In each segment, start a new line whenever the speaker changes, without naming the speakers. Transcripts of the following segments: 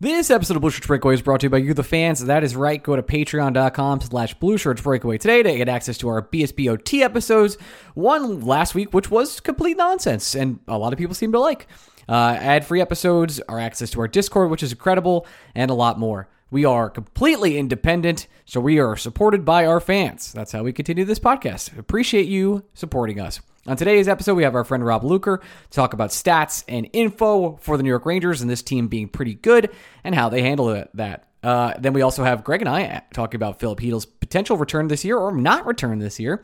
This episode of Blue Shirts Breakaway is brought to you by you, the fans. That is right. Go to patreon.com slash Blue Shirts Breakaway today to get access to our BSBOT episodes. One last week, which was complete nonsense, and a lot of people seem to like. Uh, ad free episodes, our access to our Discord, which is incredible, and a lot more. We are completely independent, so we are supported by our fans. That's how we continue this podcast. Appreciate you supporting us. On today's episode, we have our friend Rob Luker talk about stats and info for the New York Rangers and this team being pretty good and how they handle it, that. Uh, then we also have Greg and I talking about Filip Chytil's potential return this year or not return this year,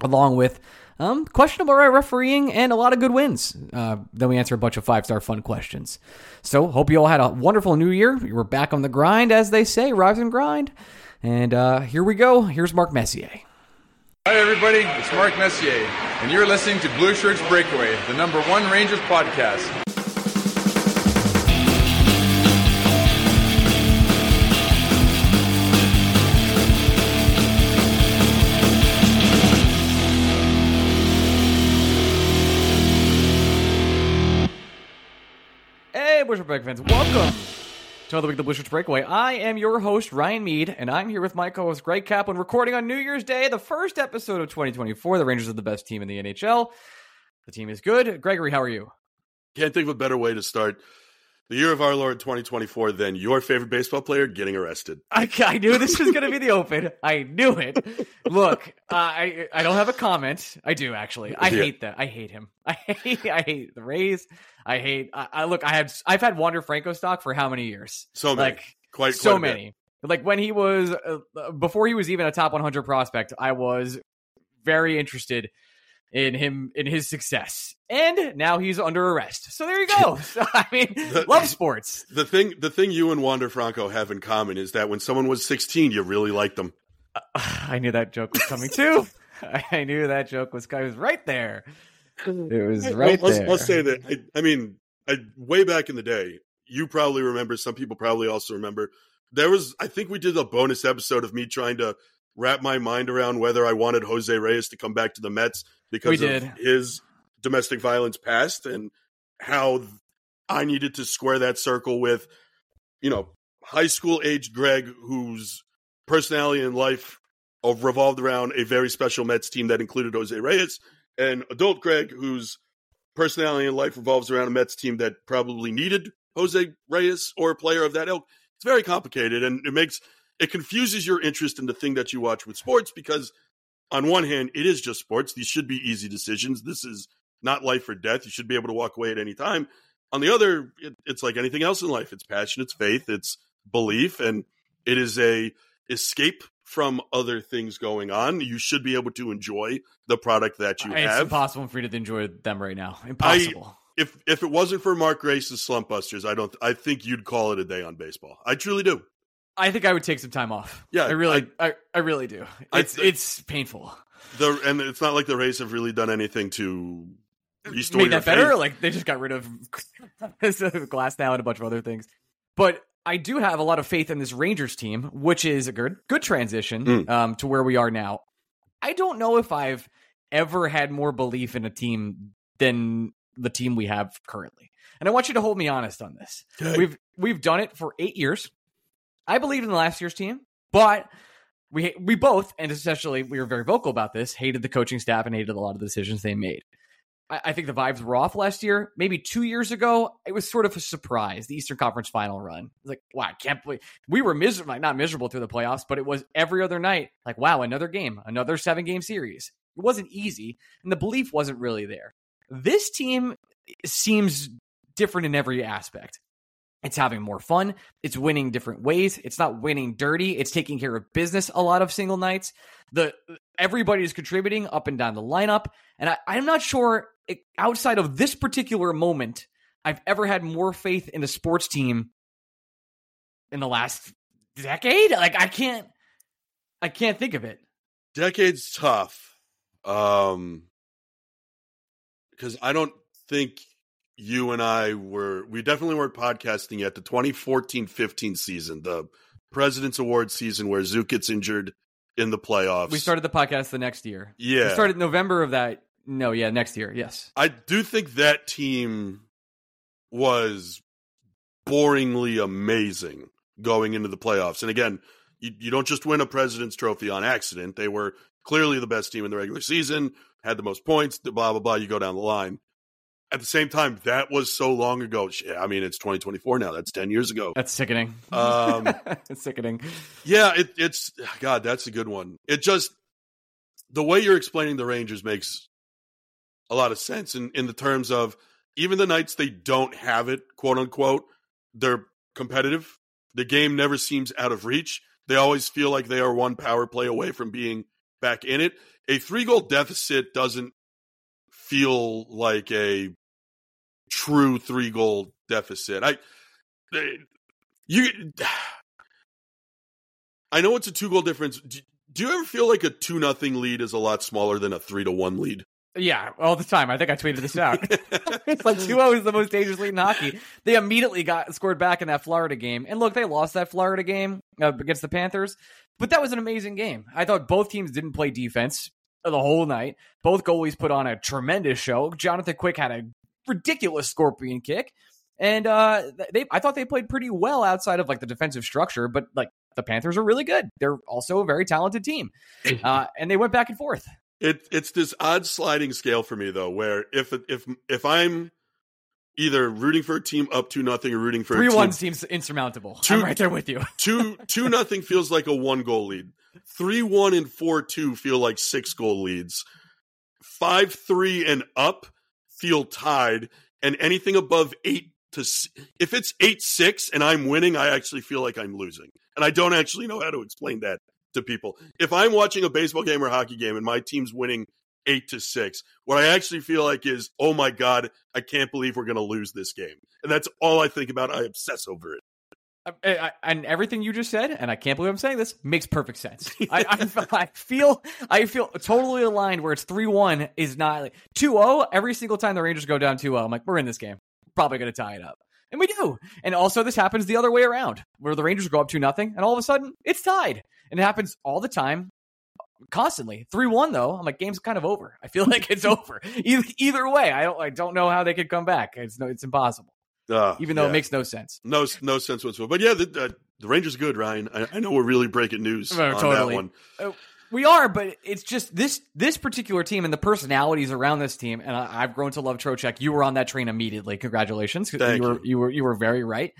along with um, questionable refereeing and a lot of good wins. Uh, then we answer a bunch of five star fun questions. So, hope you all had a wonderful new year. We're back on the grind, as they say, rise and grind. And uh, here we go. Here's Mark Messier.
Hi, everybody. It's Mark Messier, and you're listening to Blue Shirts Breakaway, the number one Rangers podcast.
Shirts Breakaway fans, welcome to another week of the Shirts Breakaway. I am your host, Ryan Mead, and I'm here with my co host, Greg Kaplan, recording on New Year's Day, the first episode of 2024. The Rangers are the best team in the NHL. The team is good. Gregory, how are you?
Can't think of a better way to start the year of our Lord 2024 then your favorite baseball player getting arrested.
I, I knew this was going to be the open. I knew it. Look, uh, I I don't have a comment. I do actually. I
Yeah.
hate that. I hate him. I hate I hate the Rays. I hate. I, I look. I had I've had Wander Franco stock for how many years?
So many.
Like
quite,
so
quite bit.
many. Like when he was uh, before he was even a top 100 prospect, I was very interested in him in his success. And now he's under arrest. So there you go. So, I mean,
The-
love sports.
The thing, the thing you and Wander Franco have in common is that when someone was 16, you really liked them.
Uh, I knew that joke was coming too. I knew that joke was I was right there. It was right
let's,
there.
let's say that. I, I mean, I, way back in the day, you probably remember. Some people probably also remember. There was, I think, we did a bonus episode of me trying to wrap my mind around whether I wanted Jose Reyes to come back to the Mets because
We
of
did.
his domestic violence past and how I needed to square that circle with, you know, high school age Greg, whose personality and life of revolved around a very special Mets team that included Jose Reyes, and adult Greg, whose personality and life revolves around a Mets team that probably needed Jose Reyes or a player of that ilk. It's very complicated, and it makes it confuses your interest in the thing that you watch with sports because, on one hand, it is just sports. These should be easy decisions. This is not life or death. You should be able to walk away at any time. On the other, it, it's like anything else in life. It's passion, it's faith, it's belief, and it is a escape from other things going on. You should be able to enjoy the product that you
it's
have.
impossible for you to enjoy them right now. Impossible.
If if it wasn't for Mark Grace's slump busters, I don't. I think you'd call it a day on baseball. I truly do.
I, think I would take some time off.
Yeah,
I really, I, I, really do. It's
th-
it's painful.
The and it's not like the Rays have really done anything to restore
Made
your
that better.
faith.
Like they just got rid of Glasnow and a bunch of other things. But I do have a lot of faith in this Rangers team, which is a good good transition
Mm.
um, to where we are now. I don't know if I've ever had more belief in a team than the team we have currently. And I want you to hold me honest on this. We've we've done it for eight years. I believed in the last year's team, but we we both, and especially we were very vocal about this, hated the coaching staff and hated a lot of the decisions they made. I, I think the vibes were off last year. Maybe two years ago, it was sort of a surprise. The Eastern Conference Final run, like, wow, I can't believe we were miserable, like, not miserable through the playoffs, but it was every other night. Like, wow, another game, another seven game series. It wasn't easy, and the belief wasn't really there. This team seems different in every aspect. It's having more fun. It's winning different ways. It's not winning dirty. It's taking care of business a lot of single nights. The everybody is contributing up and down the lineup, and I, I'm not sure it, outside of this particular moment, I've ever had more faith in a sports team in the last decade. Like I can't, I can't think of it.
Decade's tough, um, because I don't think you and I were. We definitely weren't podcasting yet. The 2014-15 season, the President's Award season, where Zook gets injured in the playoffs.
We started the podcast the next year.
Yeah,
We started November of that. No, yeah, next year. Yes.
I do think that team was boringly amazing going into the playoffs. And again, you, you don't just win a President's Trophy on accident. They were clearly the best team in the regular season, had the most points, blah, blah, blah. You go down the line. At the same time, that was so long ago. I mean, it's 2024 now. That's 10 years ago.
That's sickening.
Um,
it's sickening.
Yeah, it, it's, God, that's a good one. It just, the way you're explaining the Rangers makes a lot of sense in, in the terms of even the nights they don't have it, quote unquote, they're competitive. The game never seems out of reach. They always feel like they are one power play away from being back in it. A three goal deficit doesn't feel like a true three goal deficit. I, you, I know it's a two goal difference. Do, do you ever feel like a two nothing lead is a lot smaller than a three to one lead?
Yeah, all the time. I think I tweeted this out. it's like 2-0 is the most dangerous lead in hockey. They immediately got scored back in that Florida game. And look, they lost that Florida game uh, against the Panthers, but that was an amazing game. I thought both teams didn't play defense the whole night. Both goalies put on a tremendous show. Jonathan Quick had a ridiculous scorpion kick. And uh, they, I thought they played pretty well outside of like the defensive structure, but like the Panthers are really good. They're also a very talented team, uh, and they went back and forth.
It it's this odd sliding scale for me though, where if if if I'm either rooting for a team up to nothing or rooting for
three
a team,
one seems insurmountable. i I'm right there with you.
two two nothing feels like a one goal lead. Three one and four two feel like six goal leads. Five three and up feel tied, and anything above eight to if it's eight six and I'm winning, I actually feel like I'm losing, and I don't actually know how to explain that to people. If I'm watching a baseball game or hockey game and my team's winning eight to six, what I actually feel like is, oh my God, I can't believe we're going to lose this game. And that's all I think about. I obsess over it.
I, I, and everything you just said, and I can't believe I'm saying this, makes perfect sense. I, I, feel I feel totally aligned where it's 3 1 is not like 2 0. Every single time the Rangers go down 2 0, I'm like, we're in this game. Probably going to tie it up. And we do. And also, this happens the other way around, where the Rangers go up 2 nothing, and all of a sudden, it's tied. And it happens all the time, constantly. 3 1, though, I'm like, game's kind of over. I feel like it's over. Either, either way, I don't, I don't know how they could come back. It's, no, it's impossible. Uh, Even though yeah. it makes no sense.
No, no sense whatsoever. But yeah, the, uh, the Rangers are good, Ryan. I, I, know we're really breaking news oh, on totally. that one.
Uh, we are, but it's just this this particular team and the personalities around this team. And I, have grown to love Trocheck. You were on that train immediately. Congratulations.
Thank
you, were, you were you were very right.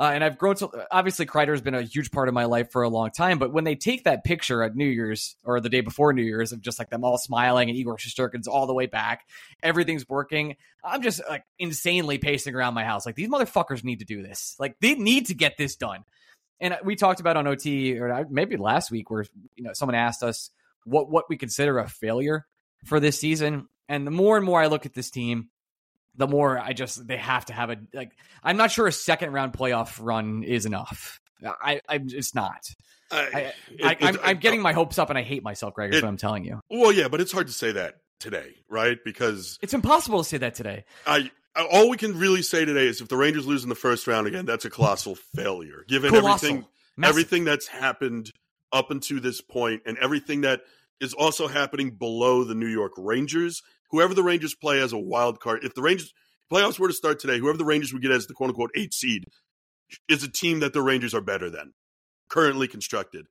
Uh, and I've grown to obviously Kreider has been a huge part of my life for a long time. But when they take that picture at New Year's or the day before New Year's of just like them all smiling and Igor Shesterkin's all the way back, everything's working. I'm just like insanely pacing around my house. Like these motherfuckers need to do this. Like they need to get this done. And we talked about on OT or maybe last week where you know someone asked us what what we consider a failure for this season. And the more and more I look at this team, the more I just they have to have a like. I'm not sure a second round playoff run is enough. I, I'm it's not. I, I, am I'm getting uh, my hopes up, and I hate myself, Greg. Is it, what I'm telling you.
Well, yeah, but it's hard to say that today, right? Because
it's impossible to say that today.
I all we can really say today is if the Rangers lose in the first round again, that's a colossal failure, given colossal. everything Massive. everything that's happened up until this point, and everything that is also happening below the New York Rangers whoever the Rangers play as a wild card, if the Rangers playoffs were to start today, whoever the Rangers would get as the quote unquote eight seed is a team that the Rangers are better than currently constructed.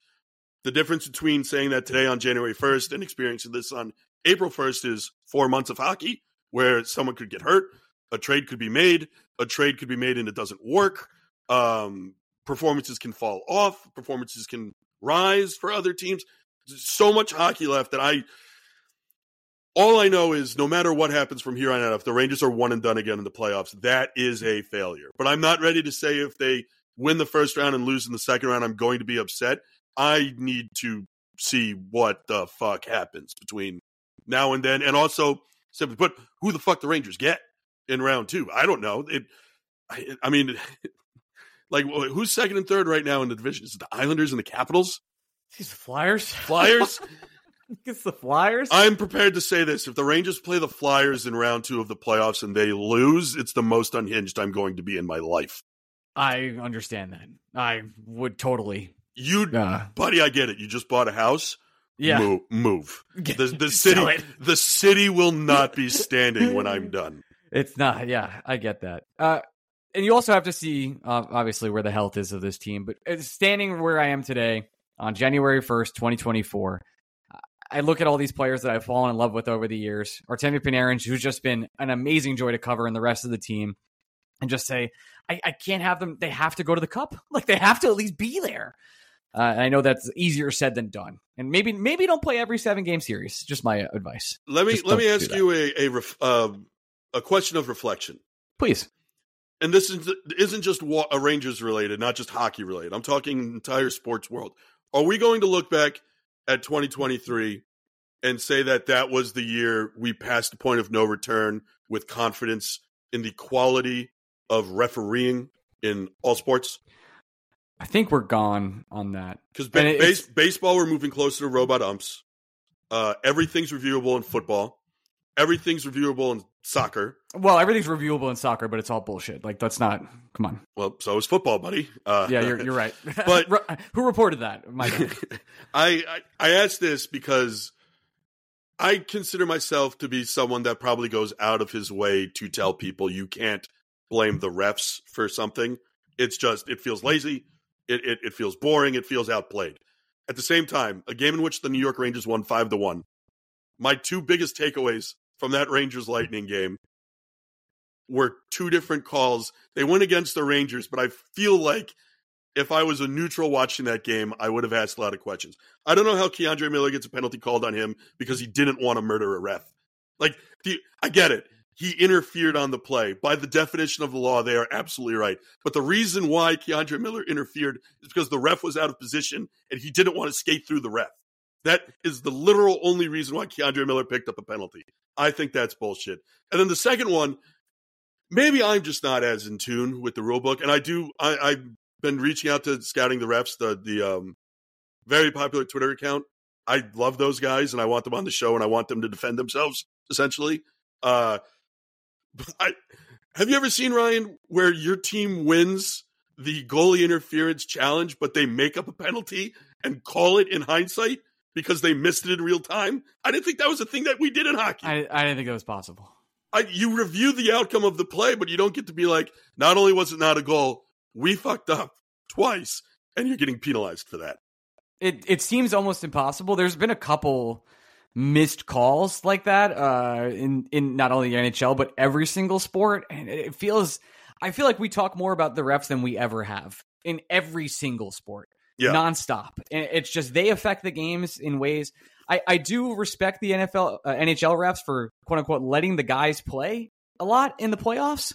The difference between saying that today on January 1st and experiencing this on April 1st is four months of hockey where someone could get hurt, a trade could be made, a trade could be made and it doesn't work. Um, performances can fall off, performances can rise for other teams. So much hockey left that I all I know is no matter what happens from here on out, if the Rangers are one and done again in the playoffs, that is a failure. But I'm not ready to say if they win the first round and lose in the second round, I'm going to be upset. I need to see what the fuck happens between now and then, and also simply put, who the fuck the Rangers get in round two. I don't know. It, I, I mean, like who's second and third right now in the division? Is it the Islanders and the Capitals?
These Flyers.
Flyers.
Against the Flyers?
I'm prepared to say this. If the Rangers play the Flyers in round two of the playoffs and they lose, it's the most unhinged I'm going to be in my life.
I understand that. I would totally.
You, uh, buddy, I get it. You just bought a house. Yeah. Move. move. The, the city, the city will not be standing when I'm done.
It's not. Yeah, I get that. Uh, and you also have to see uh, obviously where the health is of this team. But uh, standing where I am today on January first, twenty twenty four, I look at all these players that I've fallen in love with over the years. Artemi Panarin, who's just been an amazing joy to cover, and the rest of the team, and just say, I, I can't have them. They have to go to the cup. Like they have to at least be there. Uh, and I know that's easier said than done. And maybe maybe don't play every seven game series. Just my advice.
Let me
Just
let me ask you a a, ref, uh, a question of reflection.
Please.
And this is, isn't just wa- a Rangers related, not just hockey related. I'm talking entire sports world. Are we going to look back at 2023 and say that that was the year we passed the point of no return with confidence in the quality of refereeing in all sports?
I think we're gone on that.
Because ba- base- baseball, we're moving closer to robot umps. Uh, everything's reviewable in football. Everything's reviewable in soccer.
Well, everything's reviewable in soccer, but it's all bullshit. Like, let's not. Come on.
Well, so is football, buddy. Uh,
Yeah, you're you're right.
But-
who reported that? My.
I, I I asked this because I consider myself to be someone that probably goes out of his way to tell people you can't blame the refs for something. It's just it feels lazy. It it, it feels boring. It feels outplayed. At the same time, a game in which the New York Rangers won five to one. My two biggest takeaways from that Rangers Lightning game were two different calls. They went against the Rangers, but I feel like if I was a neutral watching that game, I would have asked a lot of questions. I don't know how K'Andre Miller gets a penalty called on him because he didn't want to murder a ref. Like, the, I get it. He interfered on the play. By the definition of the law, they are absolutely right. But the reason why K'Andre Miller interfered is because the ref was out of position and he didn't want to skate through the ref. That is the literal only reason why K'Andre Miller picked up a penalty. I think that's bullshit. And then the second one, maybe I'm just not as in tune with the rule book. And I do, I, I've been reaching out to scouting the refs, the the um, very popular Twitter account. I love those guys, and I want them on the show, and I want them to defend themselves. Essentially, uh, I, have you ever seen Ryan where your team wins the goalie interference challenge, but they make up a penalty and call it in hindsight because they missed it in real time? I didn't think that was a thing that we did in hockey.
I, I didn't think it was possible.
I, you review the outcome of the play, but you don't get to be like, not only was it not a goal, we fucked up twice, and you're getting penalized for that.
It it seems almost impossible. There's been a couple missed calls like that uh, in in not only the NHL but every single sport, and it feels. I feel like we talk more about the refs than we ever have in every single sport.
Yeah.
nonstop. It's just they affect the games in ways. I, I do respect the NFL, uh, NHL refs for quote unquote letting the guys play a lot in the playoffs.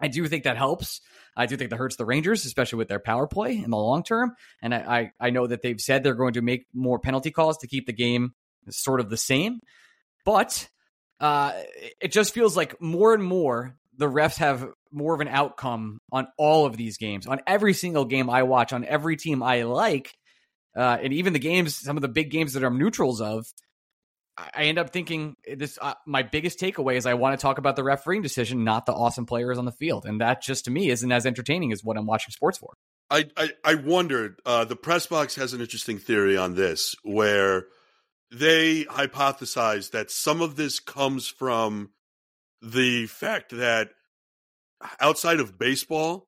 I do think that helps. I do think that hurts the Rangers, especially with their power play in the long term. And I, I, I know that they've said they're going to make more penalty calls to keep the game sort of the same. But uh, it just feels like more and more the refs have more of an outcome on all of these games, on every single game I watch, on every team I like, uh, and even the games, some of the big games that I'm neutrals of. I end up thinking this. Uh, my biggest takeaway is I want to talk about the refereeing decision, not the awesome players on the field, and that just to me isn't as entertaining as what I'm watching sports for.
I, I, I wondered, uh, the press box has an interesting theory on this where they hypothesize that some of this comes from the fact that outside of baseball,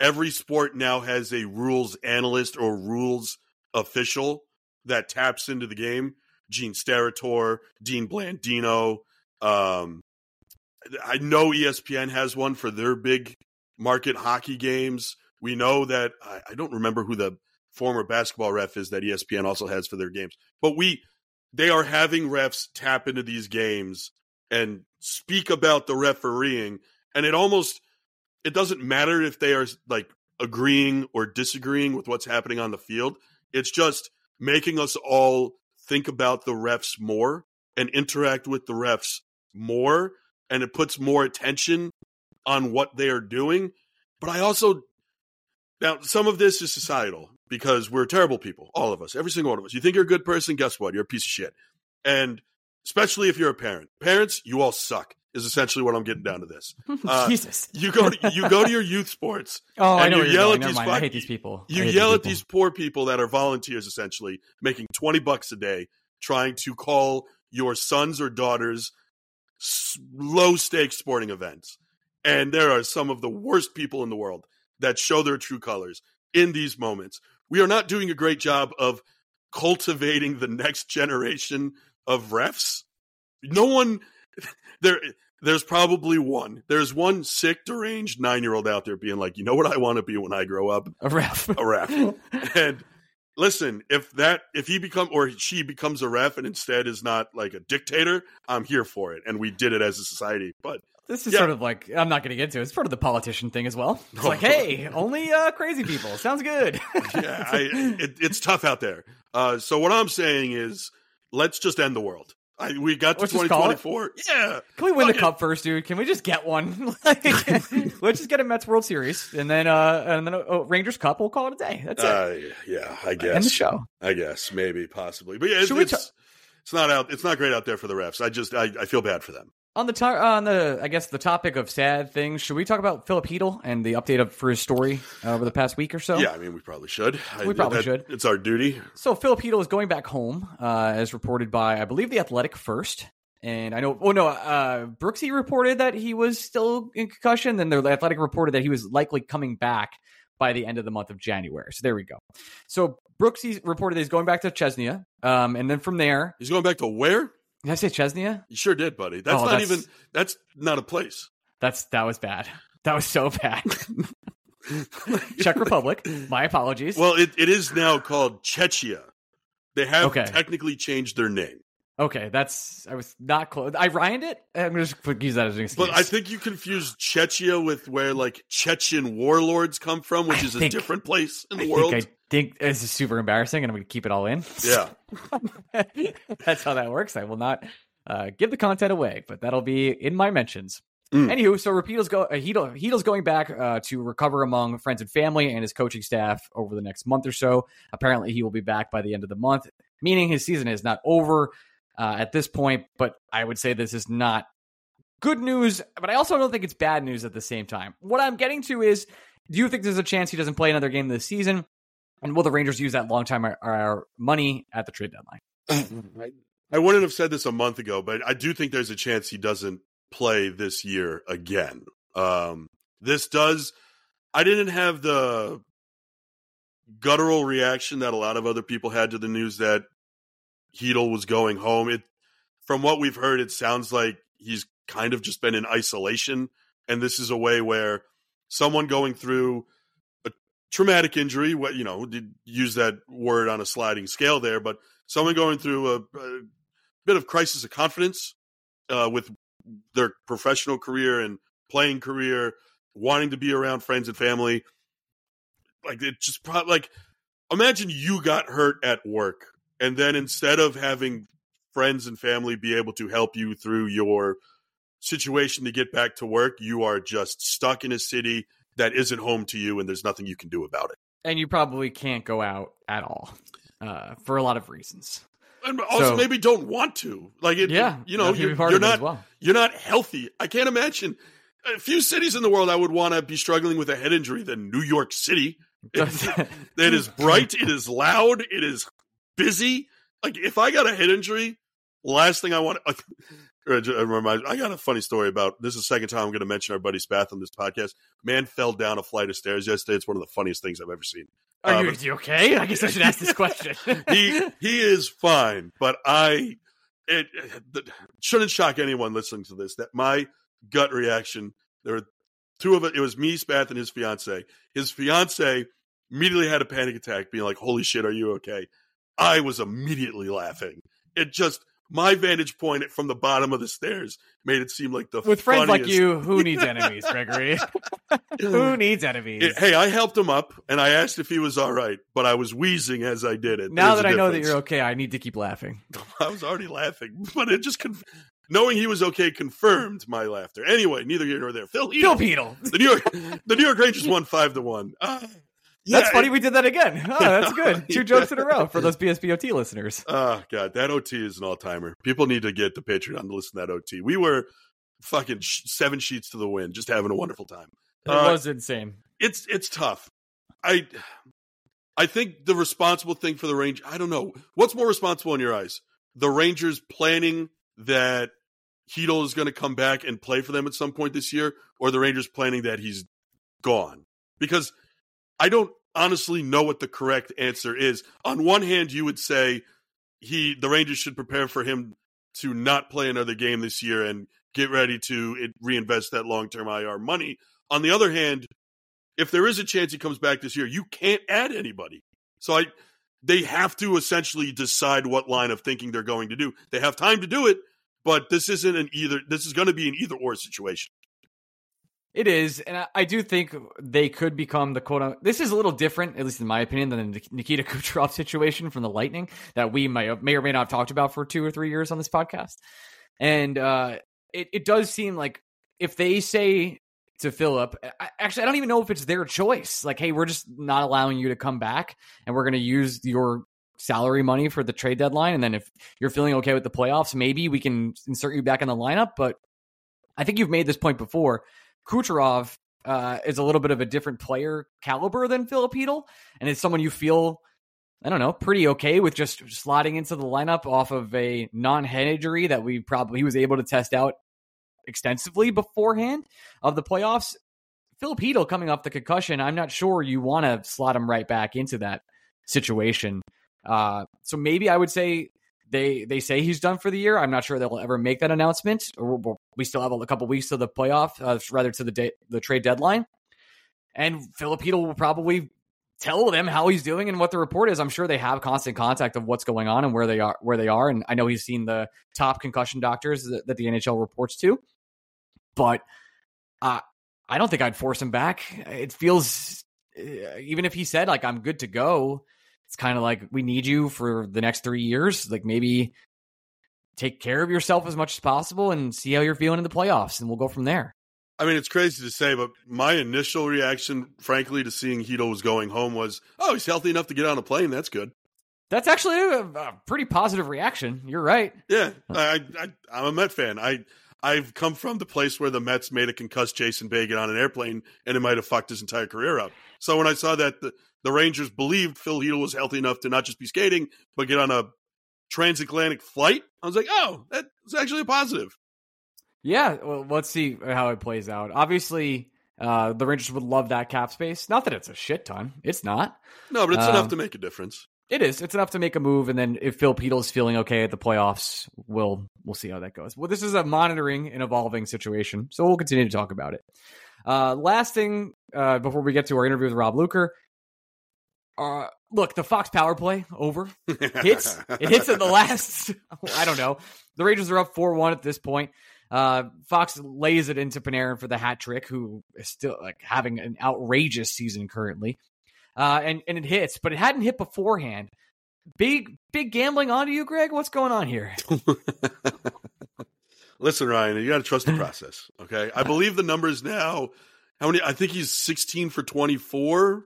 every sport now has a rules analyst or rules official that taps into the game. Gene Steratore, Dean Blandino. Um, I know ESPN has one for their big market hockey games. We know that I, I don't remember who the former basketball ref is that ESPN also has for their games, but we they are having refs tap into these games and speak about the refereeing, and it almost it doesn't matter if they are like agreeing or disagreeing with what's happening on the field. It's just making us all think about the refs more and interact with the refs more, and it puts more attention on what they are doing. But I also now some of this is societal because we're terrible people, all of us, every single one of us. You think you're a good person, guess what? You're a piece of shit. And especially if you're a parent. Parents, you all suck. Is essentially what I'm getting down to this. Uh,
Jesus.
You go to you go to your youth sports.
Oh, I know
you yell at
Never
these
mind. I hate these people.
You yell at
people.
these poor people that are volunteers, essentially making twenty bucks a day, trying to call your sons or daughters low stakes sporting events, And there are some of the worst people in the world that show their true colors in these moments. We are not doing a great job of cultivating the next generation of refs. No one there there's probably one. There's one sick, deranged nine year old out there being like, you know what I want to be when I grow up?
A ref.
A ref. and listen, if that if he become or she becomes a ref and instead is not like a dictator, I'm here for it. And we did it as a society. But
This is
Yeah.
sort of like I'm not going to get into it. It's part of the politician thing as well. It's like, hey, only uh, crazy people. Sounds good.
yeah, I, it, it's tough out there. Uh, so what I'm saying is, let's just end the world. I, we got to
Let's just it?
2024. Yeah,
Can we win the
it.
cup first, dude? Can we just get one? Like, let's just get a Mets World Series, and then uh, and then uh, Rangers Cup. We'll call it a day. That's it.
uh, yeah, I guess.
End the show.
I guess maybe possibly, but yeah, it's
we
it's, it's not out. It's not great out there for the refs. I just I, I feel bad for them.
On the to- on the I guess the topic of sad things, should we talk about Filip Chytil and the update of for his story uh, over the past week or so?
Yeah, I mean we probably should. I-
We probably should.
It's our duty.
So Filip Chytil is going back home, uh, as reported by I believe the Athletic first. And I know, oh no, uh, Brooksy reported that he was still in concussion. Then the Athletic reported that he was likely coming back by the end of the month of January. So there we go. So Brooksy reported that he's going back to Chesnia. Um, and then from there,
He's going back to where?
Did I say Chesnia?
You sure did, buddy. That's
Oh,
not
that's-
even. That's not a place.
That's that was bad. That was so bad. Czech Republic. My apologies.
Well, it, it is now called Czechia. They have
Okay.
technically changed their name.
Okay, that's I was not close. I rhymed it. I'm gonna just use that as an excuse.
But I think you confused Czechia with where like Chechen warlords come from, which
I
is a different place in
I
the world.
think I think this is super embarrassing, and I'm going to keep it all in.
yeah.
That's how that works. I will not uh, give the content away, but that'll be in my mentions.
Mm.
Anywho, so Rapido's go uh, Chytil, Chytil's going back uh, to recover among friends and family and his coaching staff over the next month or so. Apparently, he will be back by the end of the month, meaning his season is not over uh, at this point. But I would say this is not good news, but I also don't think it's bad news at the same time. What I'm getting to is, do you think there's a chance he doesn't play another game this season? And will the Rangers use that long time our, our money at the trade deadline?
I wouldn't have said this a month ago, but I do think there's a chance he doesn't play this year again. Um, this does. I didn't have the guttural reaction that a lot of other people had to the news that Chytil was going home. It, from what we've heard, it sounds like he's kind of just been in isolation, and this is a way where someone going through a traumatic injury, what you know, did use that word on a sliding scale there, but someone going through a, a bit of crisis of confidence uh, with their professional career and playing career, wanting to be around friends and family. Like it just probably like imagine you got hurt at work and then instead of having friends and family be able to help you through your situation to get back to work, you are just stuck in a city that isn't home to you and there's nothing you can do about it.
And you probably can't go out at all uh, for a lot of reasons.
And also
So-
maybe don't want to. Like it
Yeah,
you know,
that
you're, you're not
well.
you're not healthy. I can't imagine a few cities in the world I would want to be struggling with a head injury than New York City. It, it is bright, it is loud, it is busy. Like if I got a head injury, last thing I want. I remember I got a funny story about this. Is the second time I'm going to mention our buddy Spath on this podcast. Man fell down a flight of stairs yesterday. It's one of the funniest things I've ever seen.
Are
Um,
you, you okay? I guess I should ask this question.
he he is fine, but I it, it shouldn't shock anyone listening to this that my gut reaction. There were two of it. It was me, Spath, and his fiance. His fiance immediately had a panic attack, being like, "Holy shit, are you okay?" I was immediately laughing. It just my vantage point from the bottom of the stairs made it seem like the
With friends like you, who needs enemies, Gregory? who needs enemies?
It- hey, I helped him up and I asked if he was all right, but I was wheezing as I did it.
now
There's
that I know that you're okay, I need to keep laughing.
I was already laughing, but it just conf- knowing he was okay confirmed my laughter. Anyway, neither here nor there. Phil
Phil Beetle.
the New York, the New York Rangers won five to one. Uh,
That's funny.
it-
we did that again. Oh, that's good. Two jokes in a row for those BSBOT listeners.
Oh god, that OT is an all timer. People need to get the Patreon to listen to that OT. We were fucking sh- seven sheets to the wind, just having a wonderful time.
It
Uh,
was insane.
It's it's tough. I I think the responsible thing for the Rangers. I don't know what's more responsible in your eyes. The Rangers planning that Chytil is going to come back and play for them at some point this year, or the Rangers planning that he's gone. Because I don't honestly know what the correct answer is. On one hand, you would say he the Rangers should prepare for him to not play another game this year and get ready to reinvest that long term IR money. On the other hand, if there is a chance he comes back this year, you can't add anybody. So I they have to essentially decide what line of thinking they're going to do. They have time to do it, but this isn't an either this is going to be an either or situation.
It is, and I, I, do think they could become the quote. This is a little different, at least in my opinion, than the Nikita Kucherov situation from the Lightning that we may, may or may not have talked about for two or three years on this podcast. And uh, it it does seem like if they say to Philip, actually, I don't even know if it's their choice. Like, hey, we're just not allowing you to come back, and we're going to use your salary money for the trade deadline. And then if you're feeling okay with the playoffs, maybe we can insert you back in the lineup. But I think you've made this point before Kucherov uh, is a little bit of a different player caliber than Filipino, and it's someone you feel, I don't know, pretty okay with just slotting into the lineup off of a non-head injury that we probably he was able to test out extensively beforehand of the playoffs. Filipino coming off the concussion, I'm not sure you want to slot him right back into that situation. Uh, so maybe I would say they they say he's done for the year. I'm not sure they'll ever make that announcement. We still have a couple weeks to the playoff, uh, rather to the day, the trade deadline. And Filipino will probably tell them how he's doing and what the report is. I'm sure they have constant contact of what's going on and where they are. Where they are, and I know he's seen the top concussion doctors that, that the NHL reports to. But uh, I don't think I'd force him back. It feels uh, even if he said like I'm good to go it's kind of like we need you for the next three years. Like maybe take care of yourself as much as possible and see how you're feeling in the playoffs, and we'll go from there.
I mean, it's crazy to say, but my initial reaction, frankly, to seeing Chytil was going home was, oh, he's healthy enough to get on a plane. That's good.
That's actually a, a pretty positive reaction. You're right.
Yeah, I, I, I'm a Met fan. I I've come from the place where the Mets made a concussed Jason Bay get on an airplane, and it might have fucked his entire career up. So when I saw that the, the Rangers believed Phil Chytil was healthy enough to not just be skating, but get on a transatlantic flight, I was like, oh, that's actually a positive.
Yeah, well, let's see how it plays out. Obviously, uh, the Rangers would love that cap space. Not that it's a shit ton. It's not.
No, but it's um, enough to make a difference.
It is. It's enough to make a move, and then if Phil is feeling okay at the playoffs, we'll we'll see how that goes. Well, this is a monitoring and evolving situation, so we'll continue to talk about it. Uh, last thing uh, before we get to our interview with Rob Luker. Uh, look, the Fox power play over hits. it hits in the last. I don't know. The Rangers are up four one at this point. Uh, Fox lays it into Panarin for the hat trick, who is still like having an outrageous season currently uh, and and it hits, but it hadn't hit beforehand. Big big gambling onto you, Greg. What's going on here?
Listen, Ryan, you got to trust the process. Okay, I believe the numbers now. How many? I think he's sixteen for twenty four.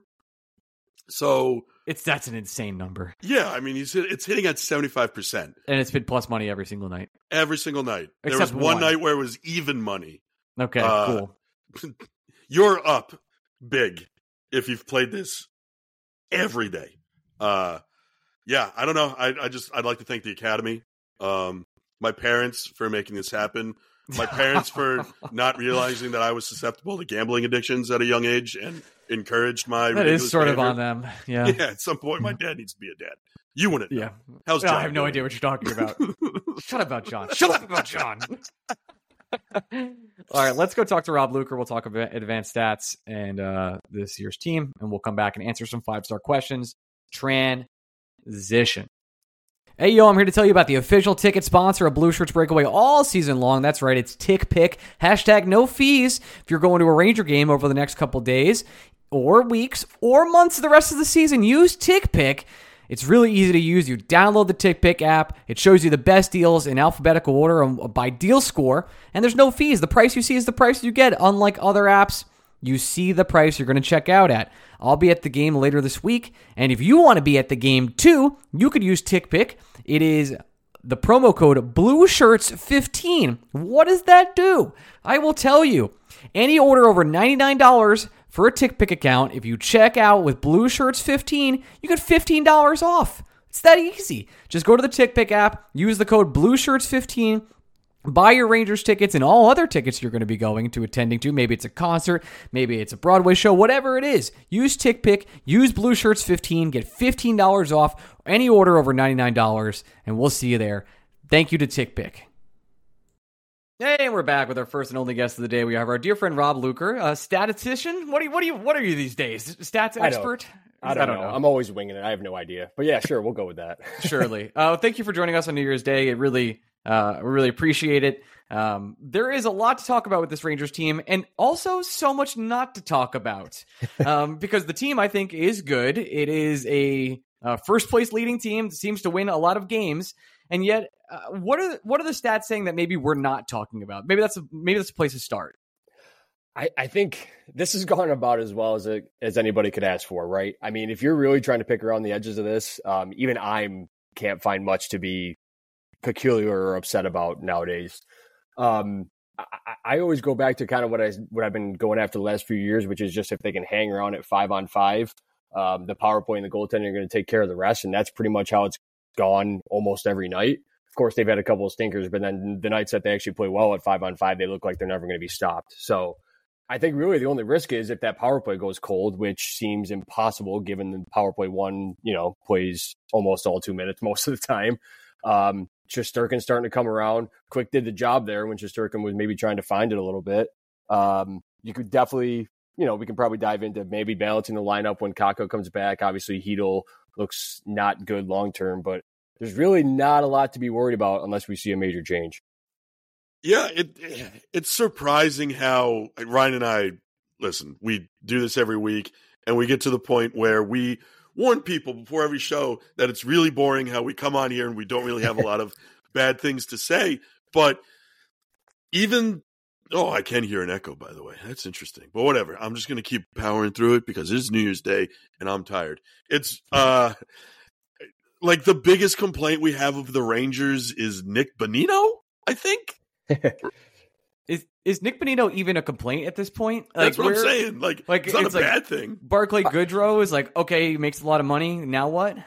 So
it's that's an insane number.
Yeah, I mean he's it's hitting at seventy five percent,
and it's been plus money every single night.
Every single night. Except there was one, one, night where it was even money.
Okay, uh, cool.
You're up big if you've played this every day. Uh, yeah, I don't know. I, I just I'd like to thank the Academy, um, my parents for making this happen, my parents for not realizing that I was susceptible to gambling addictions at a young age and encouraged my.
That is sort behavior. of on them. Yeah.
Yeah. At some point, my dad needs to be a dad. You wouldn't.
Yeah.
Know. How's John?
I have no idea what you're talking about. Shut up about John. Shut up about John. All right, let's go talk to Rob Luker. We'll talk about advanced stats and uh, this year's team, and we'll come back and answer some five star questions. Transition. Hey, yo, I'm here to tell you about the official ticket sponsor of Blue Shirts Breakaway all season long. That's right, it's TickPick. Hashtag no fees if you're going to a Ranger game over the next couple days or weeks or months of the rest of the season. Use TickPick it's really easy to use. You download the TickPick app. It shows you the best deals in alphabetical order um, by deal score, and there's no fees. The price you see is the price you get. Unlike other apps, you see the price you're going to check out at. I'll be at the game later this week, and if you want to be at the game too, you could use TickPick. It is the promo code BlueShirts15. What does that do? I will tell you. Any order over $99 for a TickPick account, if you check out with Blue Shirts 15, you get $15 off. It's that easy. Just go to the TickPick app, use the code Blue Shirts 15 Buy your Rangers tickets and all other tickets you're going to be going to attending to. Maybe it's a concert, maybe it's a Broadway show, whatever it is. Use TickPick, use Blue Shirts 15, get $15 off any order over $99, and we'll see you there. Thank you to TickPick. Hey, we're back with our first and only guest of the day. We have our dear friend Rob Luker, a statistician. What are you? What are you? What are you these days? Stats
I don't-
expert?
I don't, know. I'm always winging it. I have no idea. But yeah, sure, we'll go with that.
Surely. Uh, thank you for joining us on New Year's Day. It really, uh, we really appreciate it. Um, there is a lot to talk about with this Rangers team, and also so much not to talk about, um, because the team I think is good. It is a uh, first place leading team, seems to win a lot of games, and yet, uh, what are what are the stats saying that maybe we're not talking about? Maybe that's a, maybe that's a place to start.
I, I think this has gone about as well as it, as anybody could ask for, right? I mean, if you're really trying to pick around the edges of this, um, even I can't find much to be peculiar or upset about nowadays. Um, I, I always go back to kind of what I what I've been going after the last few years, which is just if they can hang around at five on five, um, the power play and the goaltending are going to take care of the rest, and that's pretty much how it's gone almost every night. Of course, they've had a couple of stinkers, but then the nights that they actually play well at five on five, they look like they're never going to be stopped. So I think really the only risk is if that power play goes cold, which seems impossible given the power play one, you know, plays almost all two minutes most of the time. Um, Shesterkin's starting to come around. Quick did the job there when Shesterkin was maybe trying to find it a little bit. Um, you could definitely, you know, we can probably dive into maybe balancing the lineup when Kakko comes back. Obviously, Chytil looks not good long term, but there's really not a lot to be worried about unless we see a major change.
Yeah, it it's surprising how Ryan and I listen. We do this every week, and we get to the point where we warn people before every show that it's really boring how we come on here and we don't really have a lot of bad things to say. But even oh, I can hear an echo. By the way, that's interesting. But whatever, I'm just gonna keep powering through it because it's New Year's Day and I'm tired. It's uh like the biggest complaint we have of the Rangers is Nick Bonino. I think.
Is is Nick Bonino even a complaint at this point?
That's what I'm
we're-
saying. Like,
like,
it's not
it's
a
like-
bad thing.
Barclay uh, Goodrow is like, okay, he makes a lot of money. Now what?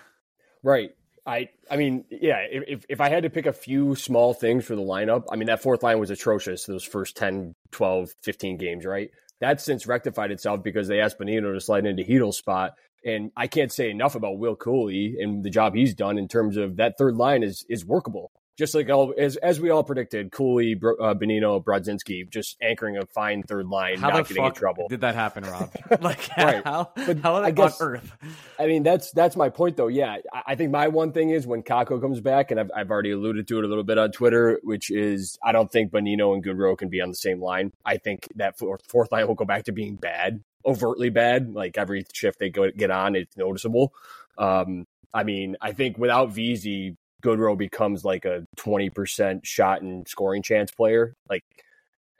Right. I I mean, yeah, if, if if I had to pick a few small things for the lineup, I mean, that fourth line was atrocious those first 10, 12, 15 games, right? That's since rectified itself because they asked Bonino to slide into Chytil's spot. And I can't say enough about Will Cuylle and the job he's done in terms of that third line is is workable. Just like all as as we all predicted, Cuylle, uh, Bonino, Brodzinski, just anchoring a fine third line,
How
not getting in trouble.
did that happen, Rob? like,
Right.
how,
But
how
I
on
guess-
earth?
I mean, that's that's my point, though. Yeah, I, I think my one thing is when Kakko comes back, and I've, I've already alluded to it a little bit on Twitter, which is I don't think Bonino and Goodrow can be on the same line. I think that fourth, fourth line will go back to being bad, overtly bad. Like every shift they go get on, it's noticeable. Um, I mean, I think without VZ, Goodrow becomes like a twenty percent shot and scoring chance player. Like,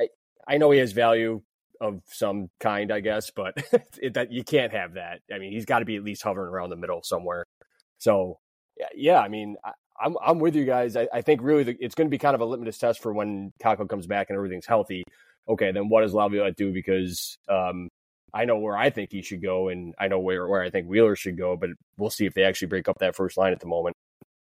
I, I know he has value of some kind, I guess, but it, that you can't have that. I mean, he's got to be at least hovering around the middle somewhere. So, yeah, yeah I mean, I, I'm I'm with you guys. I, I think really the, it's going to be kind of a litmus test for when Kakko comes back and everything's healthy. Okay, then what does Laviolette do? Because um, I know where I think he should go, and I know where where I think Wheeler should go. But we'll see if they actually break up that first line at the moment.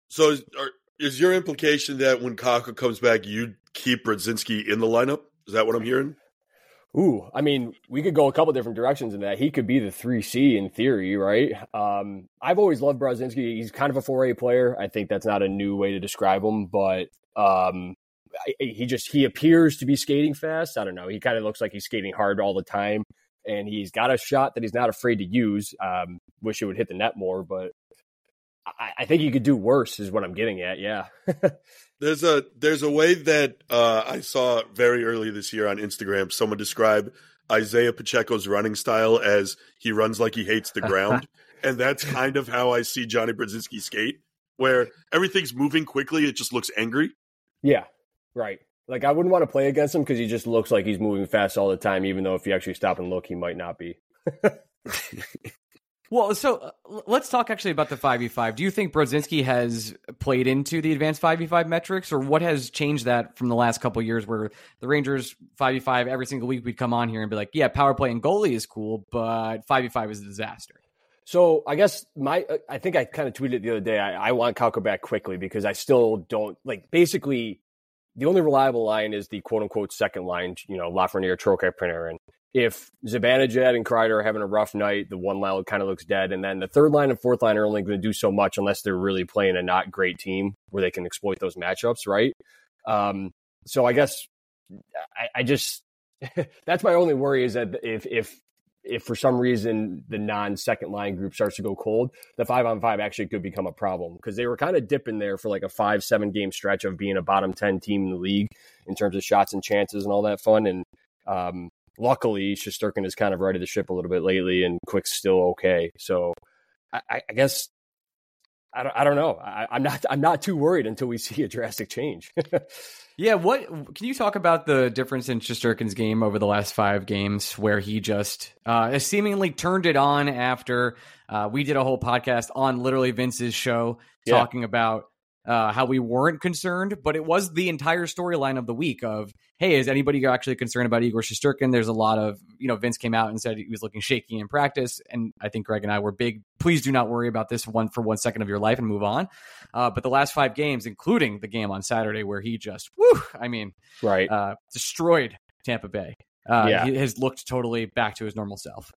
So is, are, is your implication that when Kakko comes back, you keep Brodzinski in the lineup? Is that what I'm hearing?
Ooh, I mean, we could go a couple different directions in that. He could be the three C in theory, right? Um, I've always loved Brodzinski. He's kind of a four A player. I think that's not a new way to describe him, but um, I, he just he appears to be skating fast. I don't know. He kind of looks like he's skating hard all the time, and he's got a shot that he's not afraid to use. Um, wish it would hit the net more, but I, I think you could do worse. Is what I'm getting at. Yeah.
There's a there's a way that uh, I saw very early this year on Instagram. Someone describe Isaiah Pacheco's running style as he runs like he hates the ground, and that's kind of how I see Johnny Brodzinski skate, where everything's moving quickly. It just looks angry.
Yeah, right. Like I wouldn't want to play against him because he just looks like he's moving fast all the time, even though if you actually stop and look, he might not be.
Well, so uh, let's talk actually about the 5v5. Do you think Brodzinski has played into the advanced 5v5 metrics, or what has changed that from the last couple years where the Rangers 5v5 every single week we'd come on here and be like, yeah, power play and goalie is cool, but 5v5 is a disaster?
So I guess my uh, I think I kind of tweeted it the other day. I, I want Kakko back quickly because I still don't like basically the only reliable line is the quote unquote second line, you know, Lafreniere, printer Panarin. If Zibanejad and Kreider are having a rough night, the one line kind of looks dead. And then the third line and fourth line are only going to do so much unless they're really playing a not great team where they can exploit those matchups, right? Um, so I guess I, I just that's my only worry is that if if if for some reason the non second line group starts to go cold, the five on five actually could become a problem because they were kind of dipping there for like a five, seven game stretch of being a bottom 10 team in the league in terms of shots and chances and all that fun. And um, luckily, Shesterkin has kind of righted the ship a little bit lately and Quick's still okay. So I, I guess I don't, I don't know. I, am not I'm not too worried until we see a drastic change.
yeah, what can you talk about the difference in Shesterkin's game over the last five games, where he just uh, seemingly turned it on after uh, we did a whole podcast on literally Vince's show yeah. talking about uh, how we weren't concerned, but it was the entire storyline of the week of, hey, is anybody actually concerned about Igor Shesterkin? There's a lot of, you know, Vince came out and said he was looking shaky in practice. And I think Greg and I were big, please do not worry about this one for one second of your life and move on. Uh, but the last five games, including the game on Saturday where he just, whew, I mean,
right,
uh, destroyed Tampa Bay. Uh, yeah. He has looked totally back to his normal self.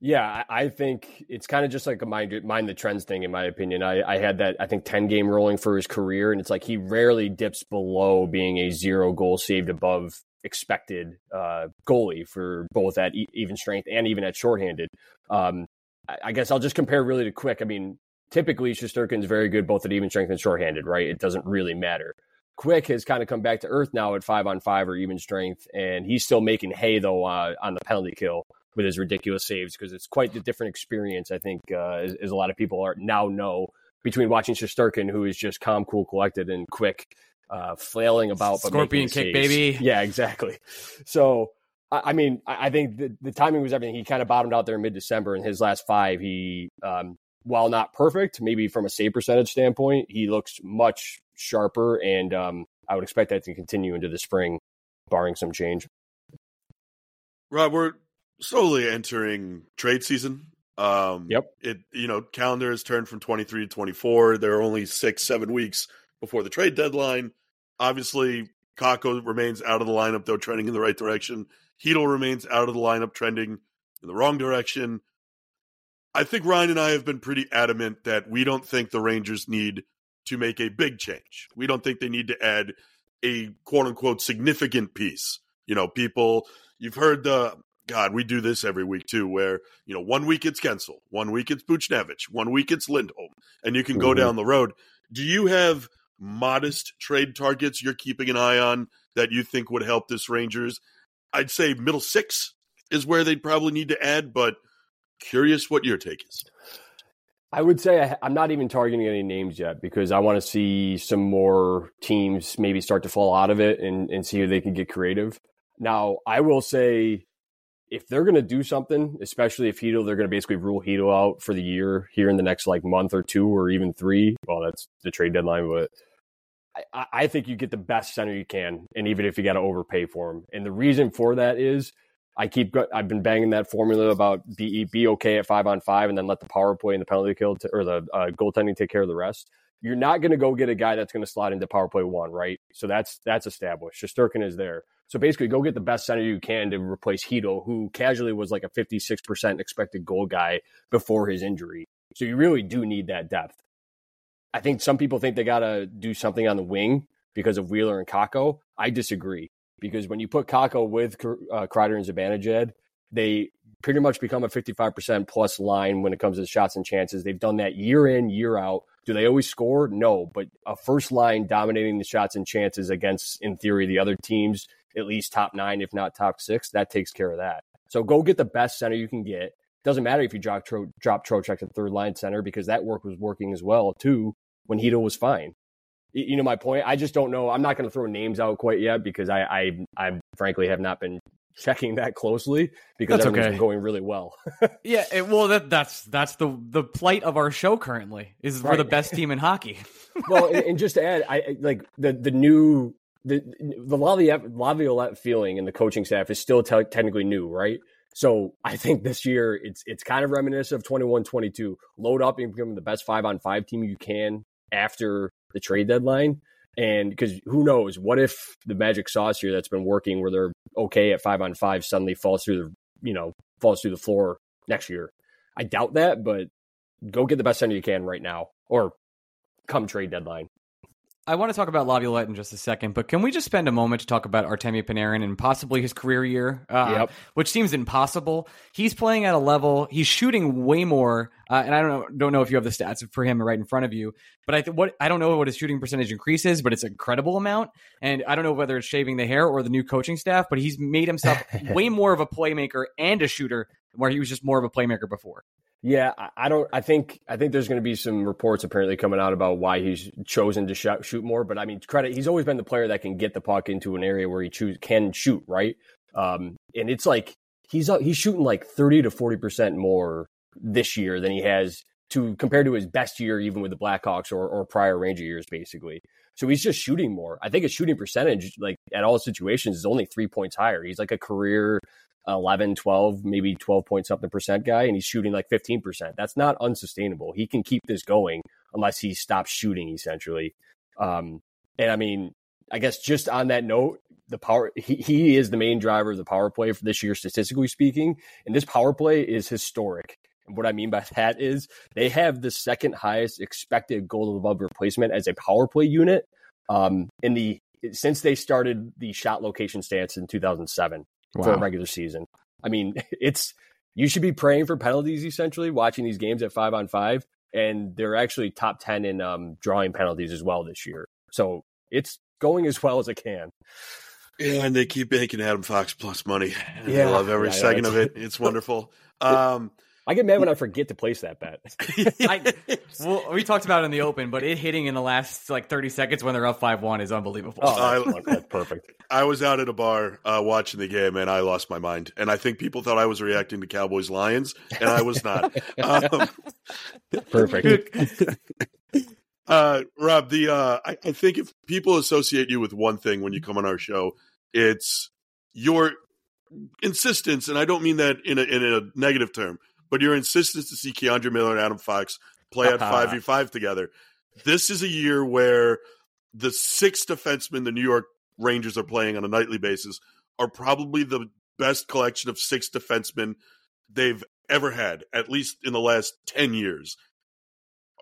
Yeah, I think it's kind of just like a mind mind the trends thing, in my opinion. I, I had that I think ten game rolling for his career, and it's like he rarely dips below being a zero goal saved above expected uh, goalie for both at even strength and even at shorthanded. Um, I, I guess I'll just compare really to quick. I mean, typically Shesterkin's very good both at even strength and shorthanded, right? It doesn't really matter. Quick has kind of come back to earth now at five on five or even strength, and he's still making hay though uh, on the penalty kill with his ridiculous saves because it's quite a different experience. I think uh, as, as, a lot of people are now know between watching Shesterkin, who is just calm, cool, collected, and quick, uh, flailing about.
But Scorpion kick, saves. baby.
Yeah, exactly. So. I mean, I think the, the timing was everything. He kind of bottomed out there in mid December. In his last five, he, um, while not perfect, maybe from a save percentage standpoint, he looks much sharper. And um, I would expect that to continue into the spring, barring some change.
Rob, we're slowly entering trade season. Um,
yep.
It you know calendar has turned from 23 to 24. There are only six seven weeks before the trade deadline. Obviously, Kakko remains out of the lineup though, trending in the right direction. Chytil remains out of the lineup, trending in the wrong direction. I think Ryan and I have been pretty adamant that we don't think the Rangers need to make a big change. We don't think they need to add a quote unquote significant piece. You know, people you've heard the God, we do this every week too, where you know one week it's Guentzel, one week it's Buchnevich, one week it's Lindholm, and you can go mm-hmm. down the road. Do you have modest trade targets you're keeping an eye on that you think would help this Rangers? I'd say middle six is where they'd probably need to add, but curious what your take is.
I would say I, am not even targeting any names yet because I want to see some more teams maybe start to fall out of it and, and see if they can get creative. Now, I will say if they're going to do something, especially if Chytil, they're going to basically rule Chytil out for the year here in the next like month or two or even three. Well, that's the trade deadline, but I, I think you get the best center you can, and even if you got to overpay for him. And the reason for that is I keep I've been banging that formula about be be okay at five on five, and then let the power play and the penalty kill or the uh, goaltending take care of the rest. You're not going to go get a guy that's going to slot into power play one, right? So that's that's established. Shesterkin is there. So basically, go get the best center you can to replace Chytil, who casually was like a 56% expected goal guy before his injury. So you really do need that depth. I think some people think they got to do something on the wing because of Wheeler and Kakko. I disagree because when you put Kakko with uh, Kreider and Zibanejad, they pretty much become a 55% plus line when it comes to shots and chances. They've done that year in, year out. Do they always score? No, but a first line dominating the shots and chances against, in theory, the other teams at least top nine, if not top six, that takes care of that. So go get the best center you can get. Doesn't matter if you drop Tro- drop Trocheck to third line center because that work was working as well too when Chytil was fine. You know my point. I just don't know. I'm not going to throw names out quite yet because I, I, I frankly have not been checking that closely because that's everything's okay. going really well.
yeah, it, well, that that's that's the the plight of our show currently is right. we're the best team in hockey.
well, and, and, just to add, I like the the new the the Laviolette feeling in the coaching staff is still te- technically new, right? So I think this year it's it's kind of reminiscent of 21-22. Load up and become the best five on five team you can after the trade deadline. And because who knows, what if the magic sauce here that's been working where they're okay at five on five suddenly falls through the, you know, falls through the floor next year? I doubt that, but go get the best center you can right now or come trade deadline.
I want to talk about Laviolette in just a second, but can we just spend a moment to talk about Artemi Panarin and possibly his career year, uh,
Yep.
which seems impossible. He's playing at a level, he's shooting way more, uh, and I don't know, don't know if you have the stats for him right in front of you, but I th- what I don't know what his shooting percentage increase is, but it's an incredible amount, and I don't know whether it's shaving the hair or the new coaching staff, but he's made himself way more of a playmaker and a shooter, where he was just more of a playmaker before.
Yeah, I- don't. I think I think there's going to be some reports apparently coming out about why he's chosen to shoot, shoot more. But I mean, credit he's always been the player that can get the puck into an area where he choose can shoot right. Um, and it's like he's uh, he's shooting like thirty to forty percent more this year than he has to compared to his best year, even with the Blackhawks or or prior Ranger years, basically. So he's just shooting more. I think his shooting percentage, like at all situations, is only three points higher. He's like a career 11, 12, maybe 12 point something percent guy, and he's shooting like 15%. That's not unsustainable. He can keep this going unless he stops shooting, essentially. Um, and I mean, I guess just on that note, the power, he, he is the main driver of the power play for this year, statistically speaking. And this power play is historic. And what I mean by that is they have the second highest expected goal above replacement as a power play unit um, in the since they started the shot location stats in 2007 for a regular season. I mean, it's you should be praying for penalties essentially, watching these games at five on five, and they're actually top ten in um, drawing penalties as well this year. So it's going as well as it can.
Yeah, and they keep making Adam Fox plus money. And
Yeah.
I love every
Yeah, yeah,
second
it's-
of it. It's wonderful. Um,
I get mad when I forget to place that bet.
I, well, we talked about it in the open, but it hitting in the last like 30 seconds when they're up 5 1 is unbelievable.
Oh,
I-
that's, that's perfect.
I was out at a bar uh, watching the game, and I lost my mind. And I think people thought I was reacting to Cowboys Lions, and I was not. um,
Perfect.
uh, Rob, the uh, I, I think if people associate you with one thing when you come on our show, it's your insistence, and I don't mean that in a in a negative term, but your insistence to see K'Andre Miller and Adam Fox play at five v five together. This is a year where the six defensemen the New York Rangers are playing on a nightly basis are probably the best collection of six defensemen they've ever had, at least in the last ten years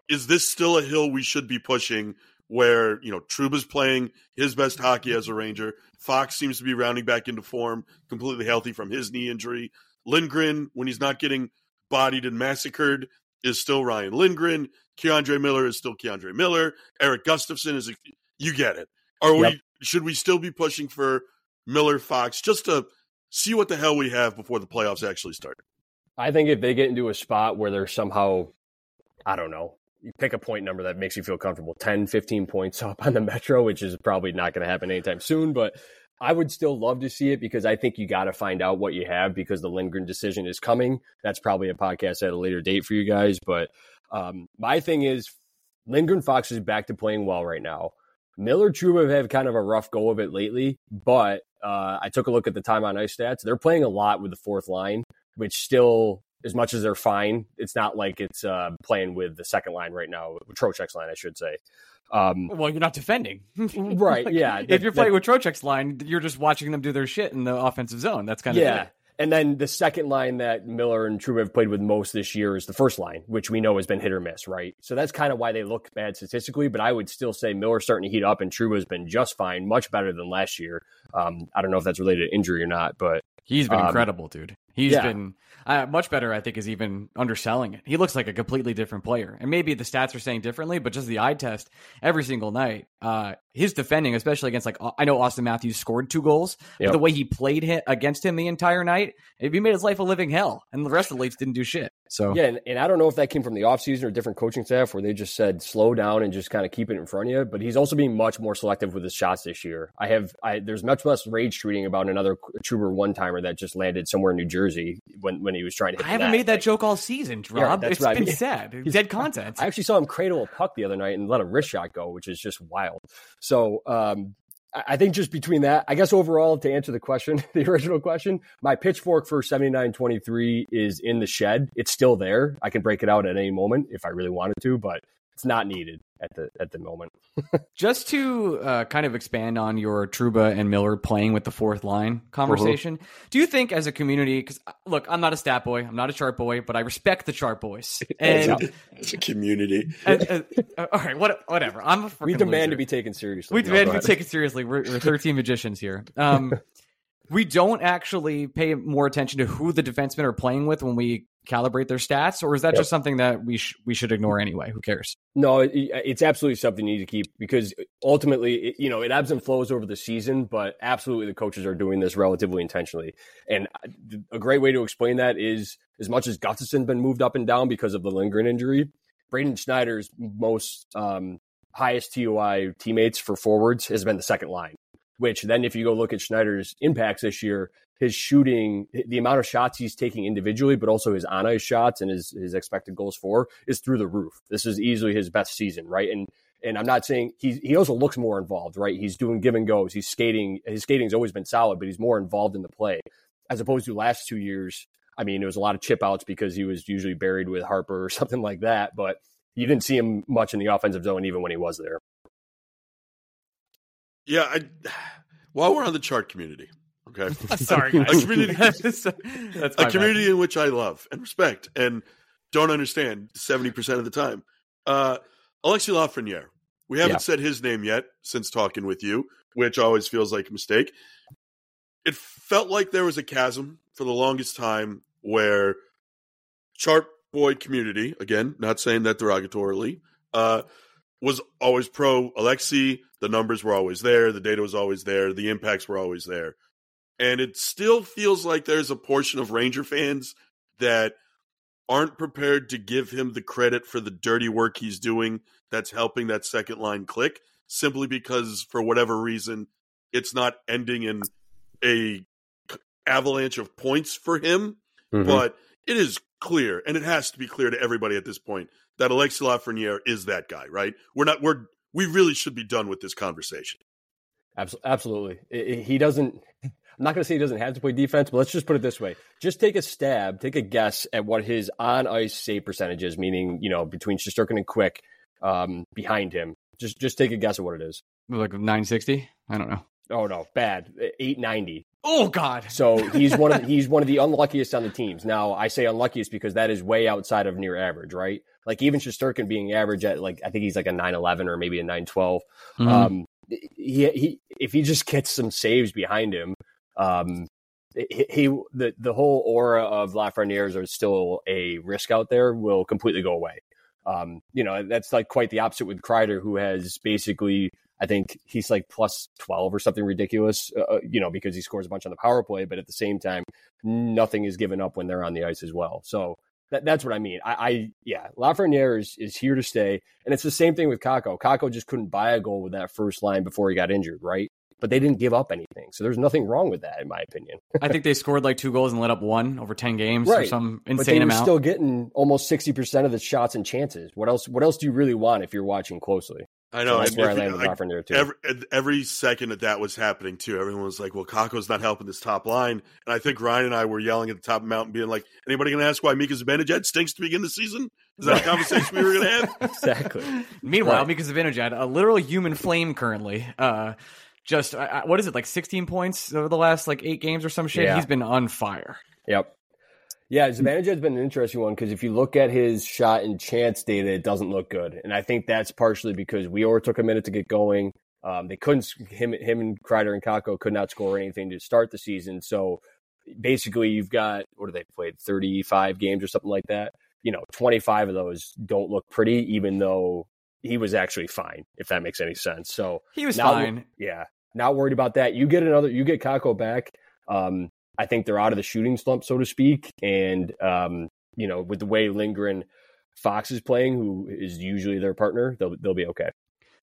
is this still a hill we should be pushing where, you know, Trouba's playing his best hockey as a Ranger. Fox seems to be rounding back into form, completely healthy from his knee injury. Lindgren, when he's not getting bodied and massacred, is still Ryan Lindgren. K'Andre Miller is still K'Andre Miller. Erik Gustafsson is, a, you get it. Are
Yep.
we, should we still be pushing for Miller Fox just to see what the hell we have before the playoffs actually start?
I think if they get into a spot where they're somehow, I don't know, you pick a point number that makes you feel comfortable 10, 15 points up on the Metro, which is probably not going to happen anytime soon. But I would still love to see it because I think you got to find out what you have because the Lindgren decision is coming. That's probably a podcast at a later date for you guys. But um, my thing is, Lindgren Fox is back to playing well right now. Miller Trouba have kind of a rough go of it lately, but uh, I took a look at the time on ice stats. They're playing a lot with the fourth line, which still, as much as they're fine, it's not like it's uh, playing with the second line right now, with Trocheck's line, I should say. Um,
Well, you're not defending.
Right, yeah.
if you're playing with Trocheck's line, you're just watching them do their shit in the offensive zone. That's kind of
yeah.
it.
And then the second line that Miller and Trouba have played with most this year is the first line, which we know has been hit or miss, right? So that's kind of why they look bad statistically. But I would still say Miller's starting to heat up and Trouba has been just fine, much better than last year. Um, I don't know if that's related to injury or not, but
He's been
Um,
incredible, dude. He's
yeah.
been uh, much better, I think, is even underselling it. He looks like a completely different player. And maybe the stats are saying differently, but just the eye test every single night, uh, his defending, especially against like, I know Auston Matthews scored two goals, but the way he played hit against him the entire night, he made his life a living hell. And the rest of the Leafs didn't do shit. So,
Yeah, and, and I don't know if that came from the offseason or different coaching staff where they just said slow down and just kind of keep it in front of you. But he's also being much more selective with his shots this year. I have I there's much less rage tweeting about another Truber one timer that just landed somewhere in New Jersey when, when he was trying to hit
I haven't
the net.
made that
Like,
joke all season,
Yeah,
Rob.
that's
it's
what I
been
mean.
sad. Dead content.
I actually saw him cradle a puck the other night and let a wrist shot go, which is just wild. So um, I think just between that, I guess overall to answer the question, the original question, my pitchfork for 79-23 is in the shed. It's still there. I can break it out at any moment if I really wanted to, but it's not needed at the at the moment.
Just to uh, kind of expand on your Trouba and Miller playing with the fourth line conversation, do you think as a community? Because look, I'm not a stat boy, I'm not a chart boy, but I respect the chart boys. And
It's a community.
uh, uh, uh, all right, what, whatever. I'm a
we
freaking
demand to be taken seriously.
We demand
go
to be
ahead.
taken seriously. We're, we're 13 magicians here. Um, we don't actually pay more attention to who the defensemen are playing with when we calibrate their stats, or is that
Yep.
just something that we sh- we should ignore anyway? Who cares?
No, it, it's absolutely something you need to keep because ultimately, it, you know, it ebbs and flows over the season, but absolutely the coaches are doing this relatively intentionally. And a great way to explain that is as much as Gustafsson's been moved up and down because of the Lindgren injury, Braden Schneider's most um, highest TOI teammates for forwards has been the second line, which then if you go look at Schneider's impacts this year, his shooting, the amount of shots he's taking individually, but also his on ice shots and his, his expected goals for is through the roof. This is easily his best season, right? And and I'm not saying he he also looks more involved, right? He's doing give and goes. He's skating. His skating's always been solid, but he's more involved in the play as opposed to last two years. I mean, it was a lot of chip outs because he was usually buried with Harpur or something like that, but you didn't see him much in the offensive zone even when he was there.
Yeah, I, while we're on the chart community, okay,
Sorry,
A community-
That's
a community in which I love and respect and don't understand seventy percent of the time. Uh, Alexis Lafreniere. We haven't
Yeah.
said his name yet since talking with you, which always feels like a mistake. It felt like there was a chasm for the longest time where chart boy community, again, not saying that derogatorily, uh, was always pro Alexi. The numbers were always there. The data was always there. The impacts were always there. And it still feels like there's a portion of Ranger fans that aren't prepared to give him the credit for the dirty work he's doing that's helping that second line click simply because for whatever reason it's not ending in a avalanche of points for him
Mm-hmm.
but it is clear and it has to be clear to everybody at this point that Alexis Lafreniere is that guy right we're not we're we really should be done with this conversation
Abso- Absolutely. I- I- he doesn't. I'm not going to say he doesn't have to play defense, but let's just put it this way: just take a stab, take a guess at what his on ice save percentage is, meaning you know between Shesterkin and Quick um, behind him. Just just take a guess at what it is.
like 960. I don't know.
Oh no, bad. Eight ninety.
Oh God.
So he's one of he's one of the unluckiest on the teams. Now I say unluckiest because that is way outside of near average, right? Like even Shesterkin being average at like I think he's like a nine eleven or maybe a nine twelve.
Mhm.
Um, he, he if he just gets some saves behind him, um, he, he the the whole aura of Lafreniere are still a risk out there will completely go away. Um, you know that's like quite the opposite with Kreider, who has basically I think he's like plus twelve or something ridiculous. Uh, you know because he scores a bunch on the power play, but at the same time, nothing is given up when they're on the ice as well. So. That, that's what I mean. I, I yeah, Lafreniere is, is here to stay, and it's the same thing with Kakko. Kakko just couldn't buy a goal with that first line before he got injured, right? But they didn't give up anything, so there's nothing wrong with that, in my opinion.
I think they scored like two goals and let up one over 10 games or
Right.
some
but they
insane
were
amount.
still getting almost sixty percent of the shots and chances. What else? What else do you really want if you're watching closely?
I
So
know
that's
and
where I
if-
land with
like,
Lafreniere too.
every every second that that was happening too, everyone was like, "Well, Kakko's not helping this top line." And I think Ryan and I were yelling at the top of the mountain, being like, "Anybody going to ask why Mika Zibanejad stinks to begin the season?" Is that a conversation we were going to have?
exactly.
Meanwhile,
Right.
because of Inojad, a literal human flame currently, uh, just I, I- what is it like 16 points over the last like eight games or some shit?
Yeah.
He's been on fire.
Yep. Yeah, Zibanejad's been an interesting one because if you look at his shot and chance data, it doesn't look good, and I think that's partially because Weor took a minute to get going. Um, they couldn't him him and Kreider and Kakko could not score anything to start the season. So basically, you've got what do they played thirty five games or something like that. You know, twenty five of those don't look pretty, even though he was actually fine. If that makes any sense. So
He was fine.
yeah, not worried about that. You get another, you get Kakko back. Um, I think they're out of the shooting slump, so to speak. And um, you know, with the way Lindgren Fox is playing, who is usually their partner, they'll they'll be okay.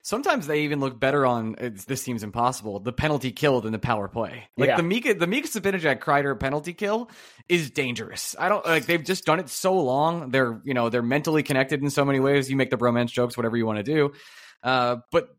Sometimes they even look better on it's, this seems impossible. The penalty kill than the power play. Like
Yeah.
the Mika the Mika Zibanejad Kreider penalty kill is dangerous. I don't like they've just done it so long. They're you know they're mentally connected in so many ways. You make the bromance jokes, whatever you want to do. Uh, but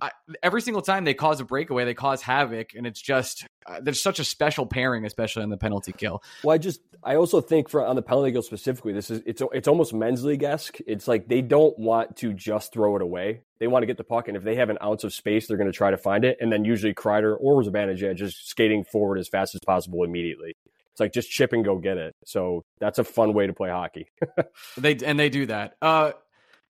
I, every single time they cause a breakaway, they cause havoc, and it's just uh, there's such a special pairing, especially on the penalty kill.
Well, I just I also think for on the penalty kill specifically, this is it's it's almost men's league esque. It's like they don't want to just throw it away. They want to get the puck, and if they have an ounce of space, they're going to try to find it. And then usually Kreider or Zibanejad just skating forward as fast as possible immediately. It's like just chip and go get it. So that's a fun way to play hockey.
they and they do that. Uh,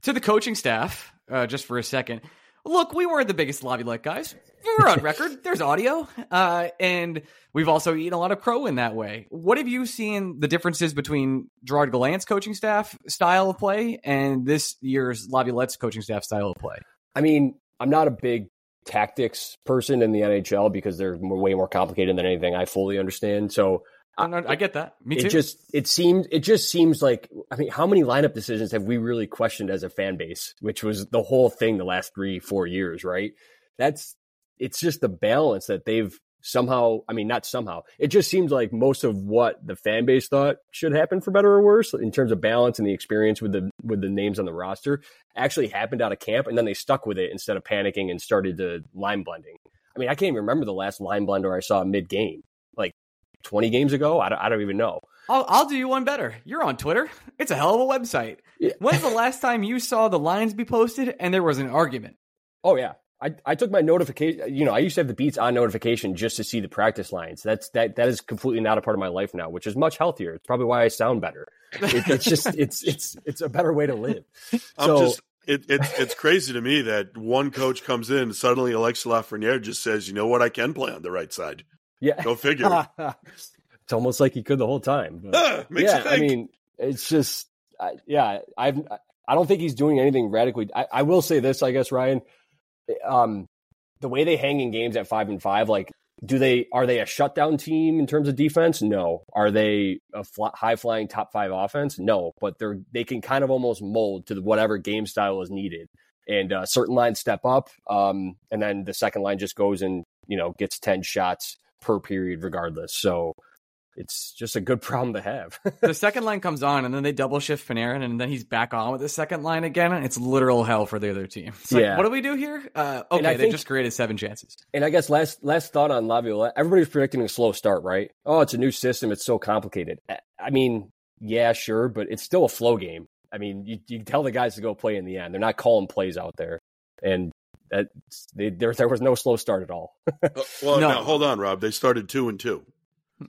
to the coaching staff, uh, just for a second. Look, we weren't the biggest lobby Laviolette guys. We're on record. There's audio, uh, and we've also eaten a lot of crow in that way. What have you seen the differences between Gerard Gallant's coaching staff style of play and this year's Laviolette's coaching staff style of play?
I mean, I'm not a big tactics person in the NHL because they're way more complicated than anything I fully understand. So
I, I get that. Me too.
It just it seems it just seems like I mean, how many lineup decisions have we really questioned as a fan base? Which was the whole thing the last three four years, right? That's it's just the balance that they've somehow. I mean, not somehow. It just seems like most of what the fan base thought should happen for better or worse in terms of balance and the experience with the with the names on the roster actually happened out of camp, and then they stuck with it instead of panicking and started to line blending. I mean, I can't even remember the last line blender I saw mid game. Like 20 games ago? I don't, I don't even know.
I'll, I'll, do you one better. You're on Twitter. It's a hell of a website. Yeah. When's the last time you saw the lines be posted and there was an argument?
Oh, yeah. I, I took my notification. You know, I used to have the beats on notification just to see the practice lines. That's that that is completely not a part of my life now, which is much healthier. It's probably why I sound better. It, it's just it's it's it's a better way to live.
I'm so, just it, it's it's crazy to me that one coach comes in suddenly Alex Lafreniere just says, you know what, I can play on the right side.
Yeah,
go figure.
it's almost like he could the whole time. But,
yeah,
I mean, it's just, uh, yeah, I've, I don't think he's doing anything radically. I, I will say this, I guess, Ryan. Um, the way they hang in games at five and five, like, do they are they a shutdown team in terms of defense? No. Are they a high flying top five offense? No. But they're they can kind of almost mold to whatever game style is needed. And uh, certain lines step up, um, and then the second line just goes and you know gets ten shots per period regardless. So it's just a good problem to have.
the second line comes on, and then they double shift Panarin, and then he's back on with the second line again. It's literal hell for the other team. It's like, yeah. what do we do here? Uh, okay, they think, just created seven chances.
And I guess last last thought on Laviolette, everybody's predicting a slow start, right? Oh, it's a new system. It's so complicated. I mean, yeah, sure, but it's still a flow game. I mean, you, you tell the guys to go play in the end. They're not calling plays out there. And that they, there there was no slow start at all.
well, no. now hold on, Rob. They started two and two.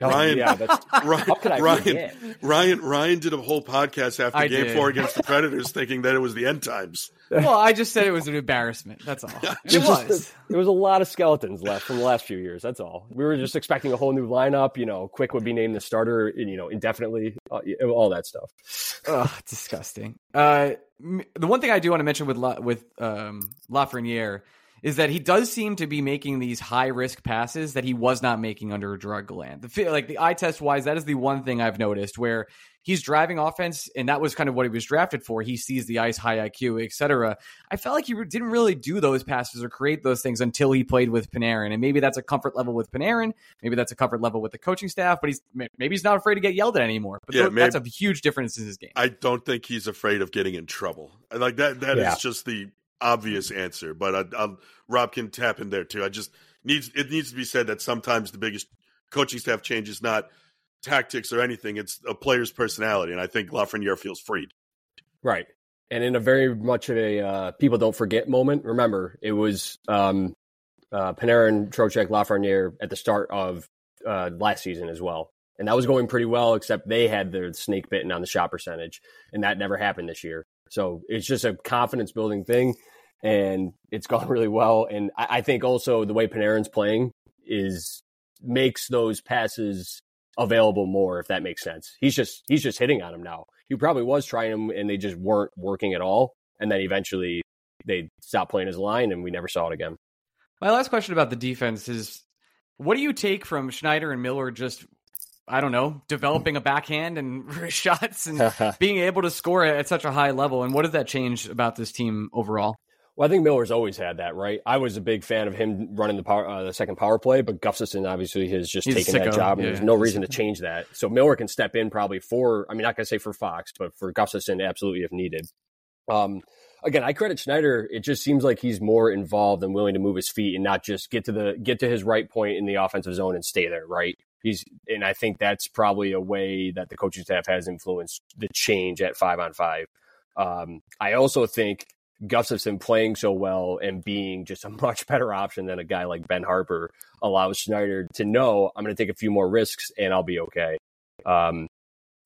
Ryan, yeah, that's,
Ryan, Ryan, Ryan, Ryan did a whole podcast after I Game did. Four against the Predators, thinking that it was the end times.
Well, I just said it was an embarrassment. That's all. It, it was.
there was a lot of skeletons left from the last few years. That's all. We were just expecting a whole new lineup. You know, Quick would be named the starter. You know, indefinitely. Uh, all that stuff.
Oh, disgusting. Uh, the one thing I do want to mention with La, with um, Lafreniere is that he does seem to be making these high risk passes that he was not making under Gerard Gallant. The like the eye test wise, that is the one thing I've noticed where he's driving offense, and that was kind of what he was drafted for. He sees the ice, high IQ, etc. I felt like he didn't really do those passes or create those things until he played with Panarin, and maybe that's a comfort level with Panarin. Maybe that's a comfort level with the coaching staff, but he's maybe he's not afraid to get yelled at anymore. But yeah, that's maybe, a huge difference in his game.
I don't think he's afraid of getting in trouble. Like that. That yeah. is just the obvious answer, but I, I'll, Rob can tap in there too. I just needs it needs to be said that sometimes the biggest coaching staff change is not tactics or anything; it's a player's personality, and I think Lafreniere feels freed.
Right, and in a very much of a uh, people don't forget moment. Remember, it was um, uh, Panarin, Trocheck, Lafreniere at the start of uh, last season as well. And that was going pretty well, except they had their snake bitten on the shot percentage, and that never happened this year. So it's just a confidence building thing and it's gone really well. And I, I think also the way Panarin's playing is makes those passes available more, if that makes sense. He's just he's just hitting on them now. He probably was trying them and they just weren't working at all. And then eventually they stopped playing his line and we never saw it again.
My last question about the defense is what do you take from Schneider and Miller just I don't know, developing a backhand and shots and being able to score at such a high level. And what does that change about this team overall?
Well, I think Miller's always had that, right? I was a big fan of him running the power, uh, the second power play, but Gustafsson obviously has just He's taken that job, and yeah. there's no reason to change that. So Miller can step in probably for, I mean, not gonna say for Fox, but for Gustafsson, absolutely if needed. Um, again, I credit Schneider. It just seems like he's more involved and willing to move his feet and not just get to the get to his right point in the offensive zone and stay there. Right. He's and I think that's probably a way that the coaching staff has influenced the change at five on five. Um, I also think Gustafsson playing so well and being just a much better option than a guy like Ben Harpur allows Schneider to know I'm going to take a few more risks and I'll be okay. Um,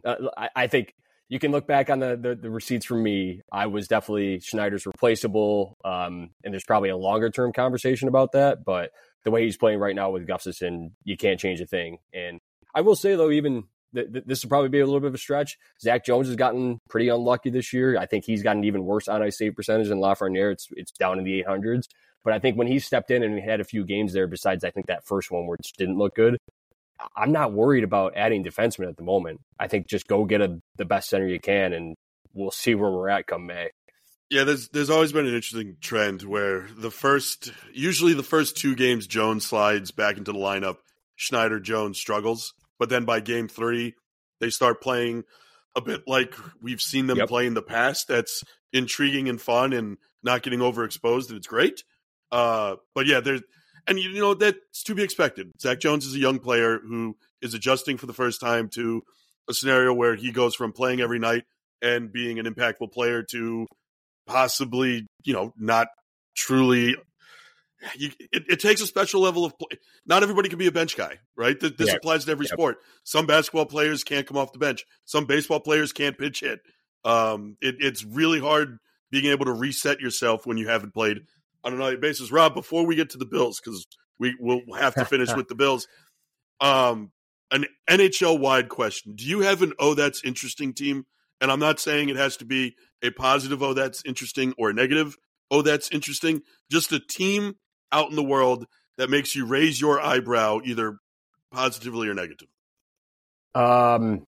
uh, I, I, think you can look back on the, the, the receipts from me. I was definitely Schneider's replaceable, um, and there's probably a longer term conversation about that. But the way he's playing right now with Gustafsson, you can't change a thing. And I will say though, even th- th- this will probably be a little bit of a stretch. Zach Jones has gotten pretty unlucky this year. I think he's gotten even worse on ice save percentage than Lafreniere. It's it's down in the 800s. But I think when he stepped in and he had a few games there, besides I think that first one where it didn't look good, I'm not worried about adding defensemen at the moment. I think just go get a, the best center you can, and we'll see where we're at come May.
Yeah, there's there's always been an interesting trend where the first, usually the first two games, Jones slides back into the lineup. Schneider Jones struggles, but then by game three, they start playing a bit like we've seen them yep. play in the past. That's intriguing and fun, and not getting overexposed, and it's great. Uh, but yeah, there's and you know that's to be expected. Zach Jones is a young player who is adjusting for the first time to a scenario where he goes from playing every night and being an impactful player to possibly, you know, not truly. You, it, it, takes a special level of play. Not everybody can be a bench guy, right? This, yeah. applies to every sport. Some basketball players can't come off the bench. Some baseball players can't pitch hit. Um, it, it's really hard being able to reset yourself when you haven't played on a nightly basis. Rob, before we get to the Bills, because we will have to finish with the Bills, um, an NHL wide question: Do you have an oh that's interesting team? And I'm not saying it has to be a positive oh that's interesting or a negative oh that's interesting. Just a team out in the world that makes you raise your eyebrow either positively or negatively.
Um,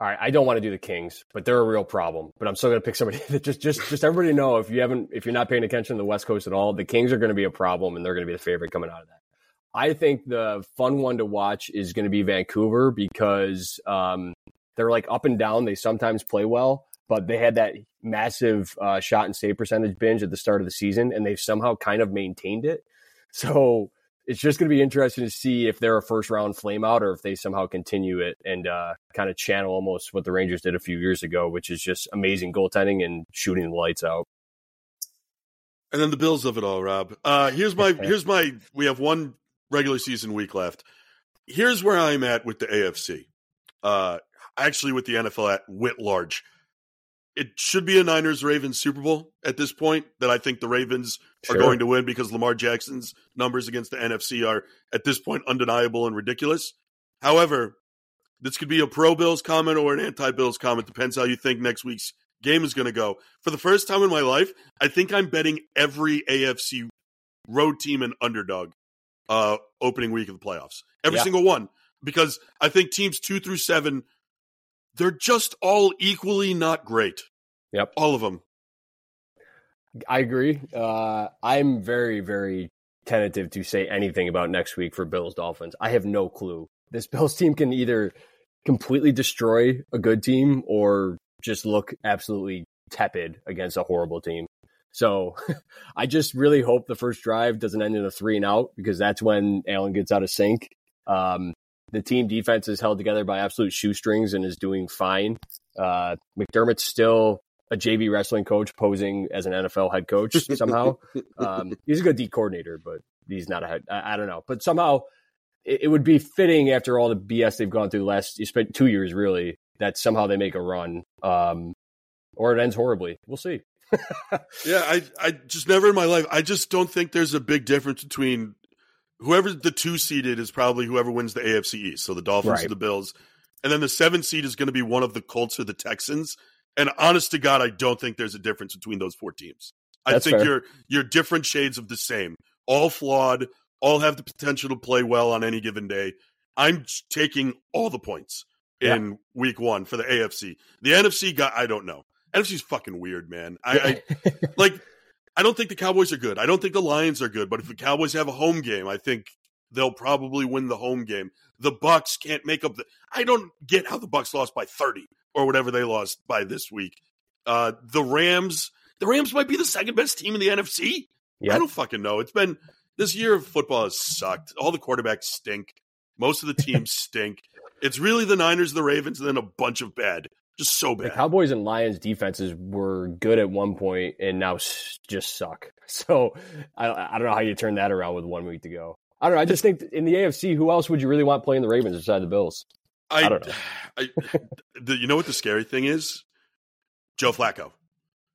all right, I don't want to do the Kings, but they're a real problem. But I'm still going to pick somebody that just just just everybody know if you haven't if you're not paying attention to the West Coast at all, the Kings are going to be a problem and they're going to be the favorite coming out of that. I think the fun one to watch is going to be Vancouver because um, they're like up and down. They sometimes play well, but they had that massive uh, shot and save percentage binge at the start of the season, and they've somehow kind of maintained it. So it's just going to be interesting to see if they're a first round flame out or if they somehow continue it and uh, kind of channel almost what the Rangers did a few years ago, which is just amazing goaltending and shooting the lights out.
And then the Bills of it all, Rob. Uh, here's my here's my. We have one regular season week left. Here's where I'm at with the AFC. Uh, actually, with the NFL at wit large it should be a Niners Ravens Super Bowl at this point that I think the Ravens sure. are going to win because Lamar Jackson's numbers against the NFC are at this point undeniable and ridiculous. However, this could be a pro Bills comment or an anti Bills comment, depends how you think next week's game is going to go. For the first time in my life, I think I'm betting every AFC road team and underdog uh, opening week of the playoffs. Every yeah. single one. Because I think teams two through seven they're just all equally not great.
Yep.
All of them.
I agree. Uh, I'm very, very tentative to say anything about next week for Bills Dolphins. I have no clue. This Bills team can either completely destroy a good team or just look absolutely tepid against a horrible team. So I just really hope the first drive doesn't end in a three and out because that's when Allen gets out of sync. Um, the team defense is held together by absolute shoestrings and is doing fine. Uh, McDermott's still a JV wrestling coach posing as an NFL head coach somehow. um, he's a good D coordinator, but he's not a head. I, I don't know, but somehow it, it, would be fitting after all the BS they've gone through the last. You spent two years really that somehow they make a run, um, or it ends horribly. We'll see.
yeah, I I just never in my life. I just don't think there's a big difference between whoever the two seeded is probably whoever wins the AFC East. So the Dolphins right. or the Bills. And then the seven seed is going to be one of the Colts or the Texans. And honest to God, I don't think there's a difference between those four teams. I That's think fair. you're you're different shades of the same. All flawed, all have the potential to play well on any given day. I'm taking all the points in week one for the AFC. The NFC guy, I don't know. NFC's fucking weird, man. I, I like I don't think the Cowboys are good. I don't think the Lions are good. But if the Cowboys have a home game, I think they'll probably win the home game. The Bucks can't make up the. I don't get how the Bucks lost by thirty or whatever they lost by this week. Uh, the Rams, the Rams might be the second best team in the NFC.
Yeah.
I don't fucking know. It's been this year of football has sucked. All the quarterbacks stink. Most of the teams stink. It's really the Niners, the Ravens, and then a bunch of bad. Just so
The
bad.
Cowboys and Lions defenses were good at one point and now just suck. So I, I don't know how you turn that around with one week to go. I don't know. I just think in the AFC, who else would you really want playing the Ravens beside the Bills?
I,
I don't know.
I, the, you know what the scary thing is? Joe Flacco.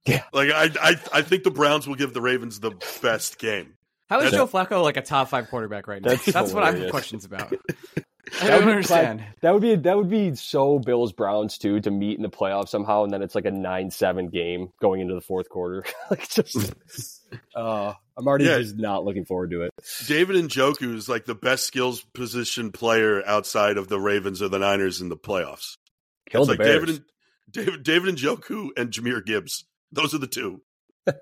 Yeah.
Like I, I, I think the Browns will give the Ravens the best game.
How is
That's-
Joe Flacco like a top five quarterback right now?
That's
That's, what I have questions about. I
That
don't
would be
understand.
That would be that would be so Bills Browns too to meet in the playoffs somehow, and then it's like a nine seven game going into the fourth quarter. like just, uh, I'm already
Yeah.
just not looking forward to it.
David Njoku is like the best skills position player outside of the Ravens or the Niners in the playoffs.
Kill
it's
the
like
Bears.
David and David David Njoku and Jahmyr Gibbs. Those are the two.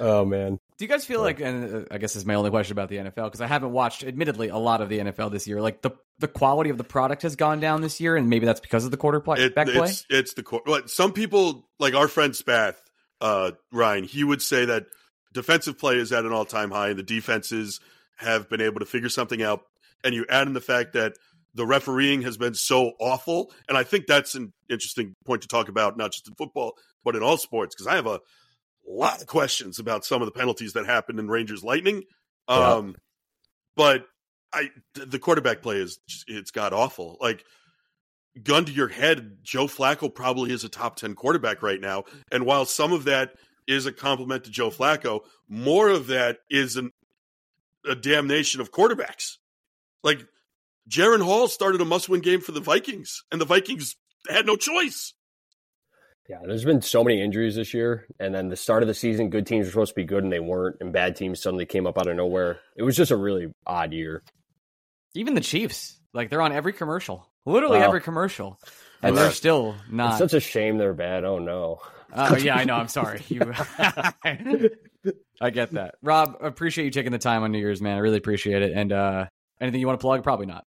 oh man,
Do you guys feel like, and uh, I guess this is my only question about the NFL because I haven't watched, admittedly, a lot of the NFL this year. Like the the quality of the product has gone down this year, and maybe that's because of the quarterback
It-
back play.
it's it's the. But some people, like our friend Spath, uh, Ryan, he would say that defensive play is at an all time high, and the defenses have been able to figure something out. And you add in the fact that the refereeing has been so awful, and I think that's an interesting point to talk about, not just in football but in all sports, because I have a lot of questions about some of the penalties that happened in Rangers Lightning.
Yeah.
Um, but I the quarterback play is it's got awful. Like gun to your head, Joe Flacco probably is a top 10 quarterback right now. And while some of that is a compliment to Joe Flacco, more of that is an, a damnation of quarterbacks. Like Jaren Hall started a must win game for the Vikings, and the Vikings had no choice.
Yeah. There's been so many injuries this year, and then the start of the season, good teams were supposed to be good and they weren't, and bad teams suddenly came up out of nowhere. It was just a really odd year.
Even the Chiefs, like they're on every commercial, literally
Wow.
every commercial, and they're still
It's
not.
such a shame they're bad. Oh no.
Oh yeah, I know. I'm sorry. You, I get that. Rob, appreciate you taking the time on New Year's, man. I really appreciate it. And uh anything you want to plug? Probably not.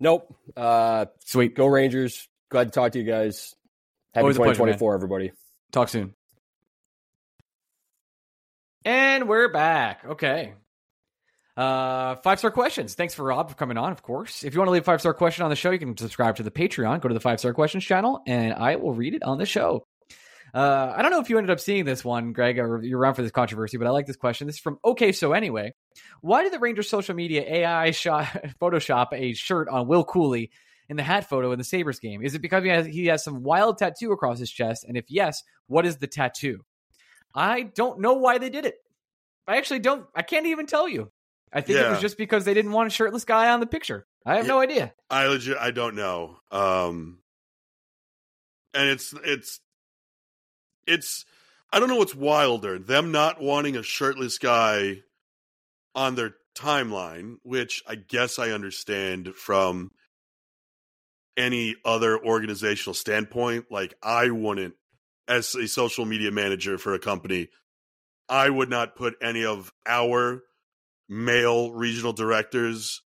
Nope. Uh,
Sweet.
go Rangers. Glad to talk to you guys. Happy
Always a pleasure,
2024, everybody.
Talk soon. And we're back. Okay. Uh, five star questions. Thanks for Rob for coming on, of course. If you want to leave a five star question on the show, you can subscribe to the Patreon. Go to the five star questions channel, and I will read it on the show. Uh, I don't know if you ended up seeing this one, Greg, or you're around for this controversy, but I like this question. This is from Okay, so anyway, why did the Rangers social media AI shot Photoshop a shirt on Will Cuylle in the hat photo in the Sabres game? Is it because he has, he has some wild tattoo across his chest? And if yes, what is the tattoo? I don't know why they did it. I actually don't. I can't even tell you. I think it was just because they didn't want a shirtless guy on the picture. I have no idea.
I legit I don't know. Um and it's it's it's I don't know what's wilder, them not wanting a shirtless guy on their timeline, which I guess I understand from any other organizational standpoint. Like I wouldn't as a social media manager for a company, I would not put any of our male regional directors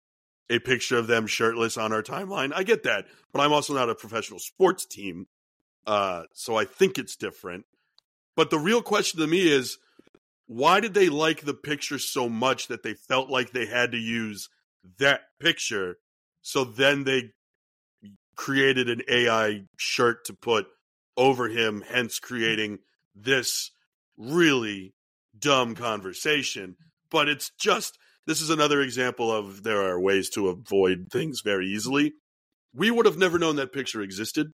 a picture of them shirtless on our timeline. I get that, but I'm also not a professional sports team, uh, so I think it's different. But the real question to me is, why did they like the picture so much that they felt like they had to use that picture? So then they created an AI shirt to put over him, hence creating this really dumb conversation. But it's just this is another example of there are ways to avoid things very easily. We would have never known that picture existed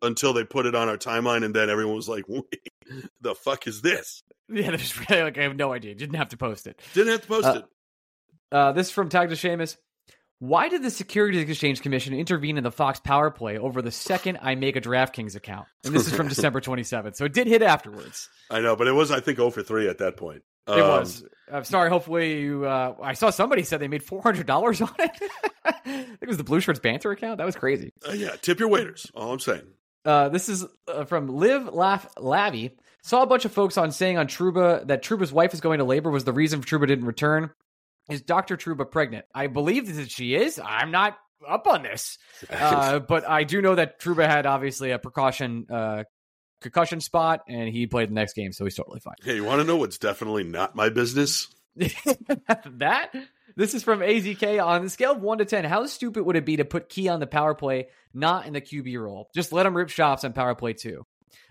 until they put it on our timeline, and then everyone was like, "Wait, the fuck is this?"
Yeah, there's really like I have no idea. Didn't have to post it.
Didn't have to post
Uh,
it.
Uh, this is from Tag to Seamus. Why did the Securities Exchange Commission intervene in the Fox power play over the second I make a DraftKings account? And this is from December 27th. So it did hit afterwards.
I know, but it was I think 0 for three at that point.
It
Um,
was. I'm sorry. Hopefully you. Uh, I saw somebody said they made four hundred dollars on it. I think it was the Blue Shirts banter account. That was crazy.
uh, yeah, tip your waiters. All I'm saying.
Uh, this is uh, from Liv Laugh Lavy. Saw a bunch of folks on saying on Trouba that Trouba's wife is going to labor was the reason Trouba didn't return. Is Dr. Trouba pregnant? I believe that she is. I'm not up on this, uh, but I do know that Trouba had obviously a precaution uh, concussion spot, and he played the next game, so he's totally fine.
Hey, you want to know what's definitely not my business?
that this is from AZK on the scale of one to ten. How stupid would it be to put Key on the power play, not in the QB role? Just let him rip shots on power play too.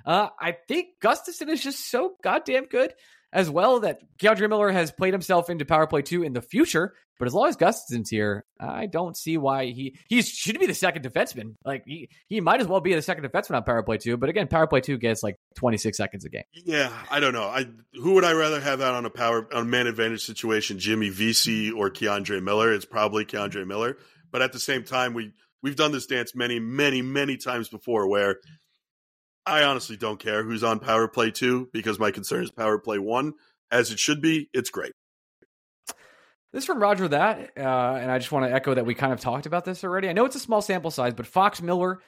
Uh, I think Gustafsson is just so goddamn good as well that K'Andre Miller has played himself into power play two in the future. But as long as Gustafsson's here, I don't see why he he should be the second defenseman. Like he he might as well be the second defenseman on power play two. But again, power play two gets like twenty six seconds a game.
Yeah, I don't know. I who would I rather have out on a power on a man advantage situation, Jimmy Vesey or K'Andre Miller? It's probably K'Andre Miller. But at the same time, we we've done this dance many, many, many times before where I honestly don't care who's on power play two because my concern is power play one. As it should be, it's great.
This from Roger that, uh, and I just want to echo that we kind of talked about this already. I know it's a small sample size, but Fox Miller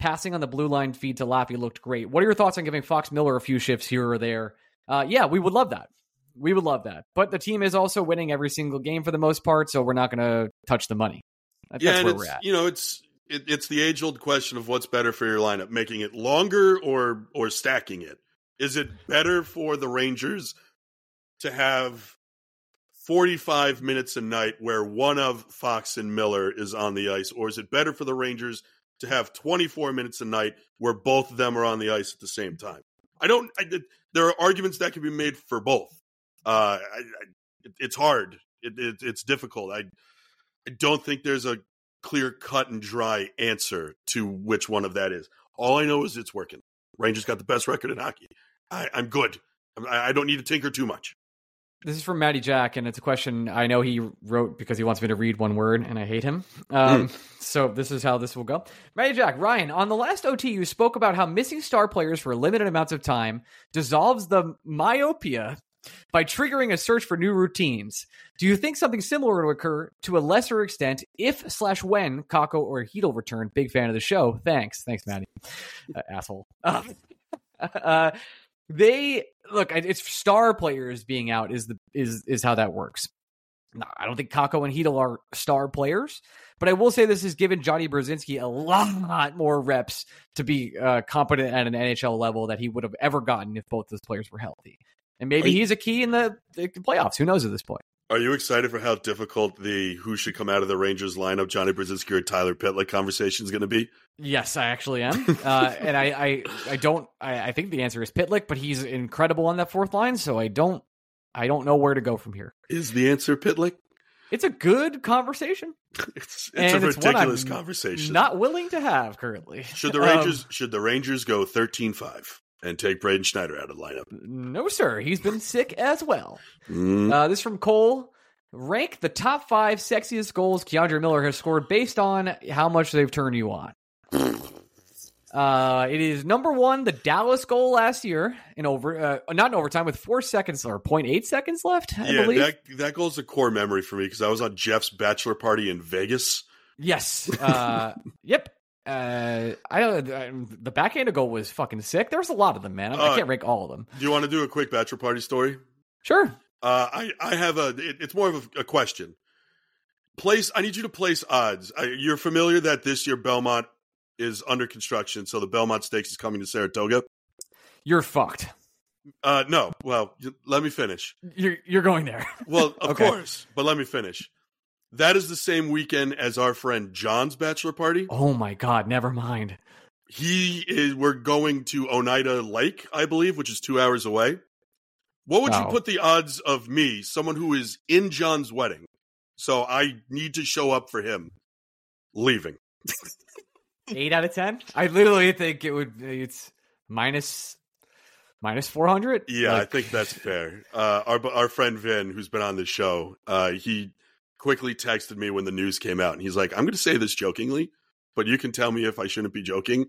passing on the blue line feed to Laffy looked great. What are your thoughts on giving Fox Miller a few shifts here or there? Uh, yeah, we would love that. We would love that. But the team is also winning every single game for the most part, so we're not going to touch the money. That's
yeah,
where we're at.
You know, it's it, it's the age old question of what's better for your lineup, making it longer or or stacking it. Is it better for the Rangers to have 45 minutes a night where one of Fox and Miller is on the ice, or is it better for the Rangers to have 24 minutes a night where both of them are on the ice at the same time? I don't. I, there are arguments that can be made for both. Uh, I, I, it's hard. It, it, it's difficult. I I don't think there's a clear cut and dry answer to which one of that is. All I know is it's working. Rangers got the best record in hockey. I, am good. I, I don't need to tinker too much.
This is from Matty Jack, and it's a question I know he wrote because he wants me to read one word, and I hate him. Um, mm. So this is how this will go. Matty Jack, Ryan, on the last OT, you spoke about how missing star players for limited amounts of time dissolves the myopia by triggering a search for new routines. Do you think something similar would occur to a lesser extent if slash when Kakko or Chytil return? Big fan of the show. Thanks. Thanks, Matty. Uh, asshole. Uh, uh, they look. It's star players being out is the is is how that works. No, I don't think Kakko and Chytil are star players, but I will say this has given Johnny Brodzinski a lot more reps to be uh, competent at an NHL level that he would have ever gotten if both those players were healthy. And maybe you, he's a key in the, the playoffs. Who knows at this point?
Are you excited for how difficult the who should come out of the Rangers lineup, Johnny Brodzinski or Tyler Pitlick conversation is going to be?
Yes, I actually am, uh, and I, I, I don't. I, I, think the answer is Pitlick, but he's incredible on that fourth line, so I don't, I don't know where to go from here.
Is the answer Pitlick?
It's a good conversation.
it's, it's a ridiculous it's conversation.
Not willing to have currently.
Should the Rangers? Um, should the Rangers go 13-5? And take Braden Schneider out of the lineup.
No, sir. He's been sick as well.
Mm.
Uh, this from Cole. Rank the top five sexiest goals K'Andre Miller has scored based on how much they've turned you on. Uh, it is number one, the Dallas goal last year in over, uh, not in overtime, with four seconds or 0.8 seconds left. I
yeah,
believe.
that that goal's a core memory for me because I was on Jeff's bachelor party in Vegas.
Yes. Uh, yep. Uh, I don't. The backhanded goal was fucking sick. There was a lot of them, man. I, uh, I can't rank all of them.
Do you want to do a quick bachelor party story?
Sure.
Uh, I I have a. It, it's more of a, a, question. Place. I need you to place odds. I, you're familiar that this year Belmont is under construction, so the Belmont Stakes is coming to Saratoga.
You're fucked.
Uh, no. Well, let me finish.
You're you're going there.
well, of okay. course, but let me finish. That is the same weekend as our friend John's bachelor party.
Oh my god, never mind.
He is we're going to Oneida Lake, I believe, which is 2 hours away. What would wow. you put the odds of me, someone who is in John's wedding? So I need to show up for him leaving.
8 out of 10? I literally think it would it's minus minus 400
yeah like... i think that's fair uh, our our friend vin who's been on the show uh, he quickly texted me when the news came out, and he's like, "I'm going to say this jokingly, but you can tell me if I shouldn't be joking."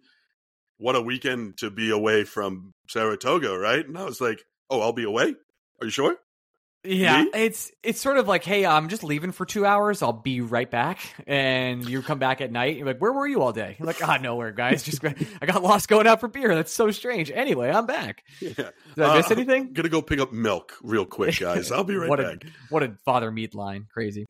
What a weekend to be away from Saratoga, right? And I was like, "Oh, I'll be away. Are you sure?"
Yeah, Me? it's it's sort of like, hey, I'm just leaving for two hours. I'll be right back, and you come back at night. You're like, where were you all day? You're like, ah, nowhere, guys. Just I got lost going out for beer. That's so strange. Anyway, I'm back. Yeah. Did I miss uh, anything?
Gonna go pick up milk real quick, guys. I'll be right
what
back.
A, what a father meat line, crazy.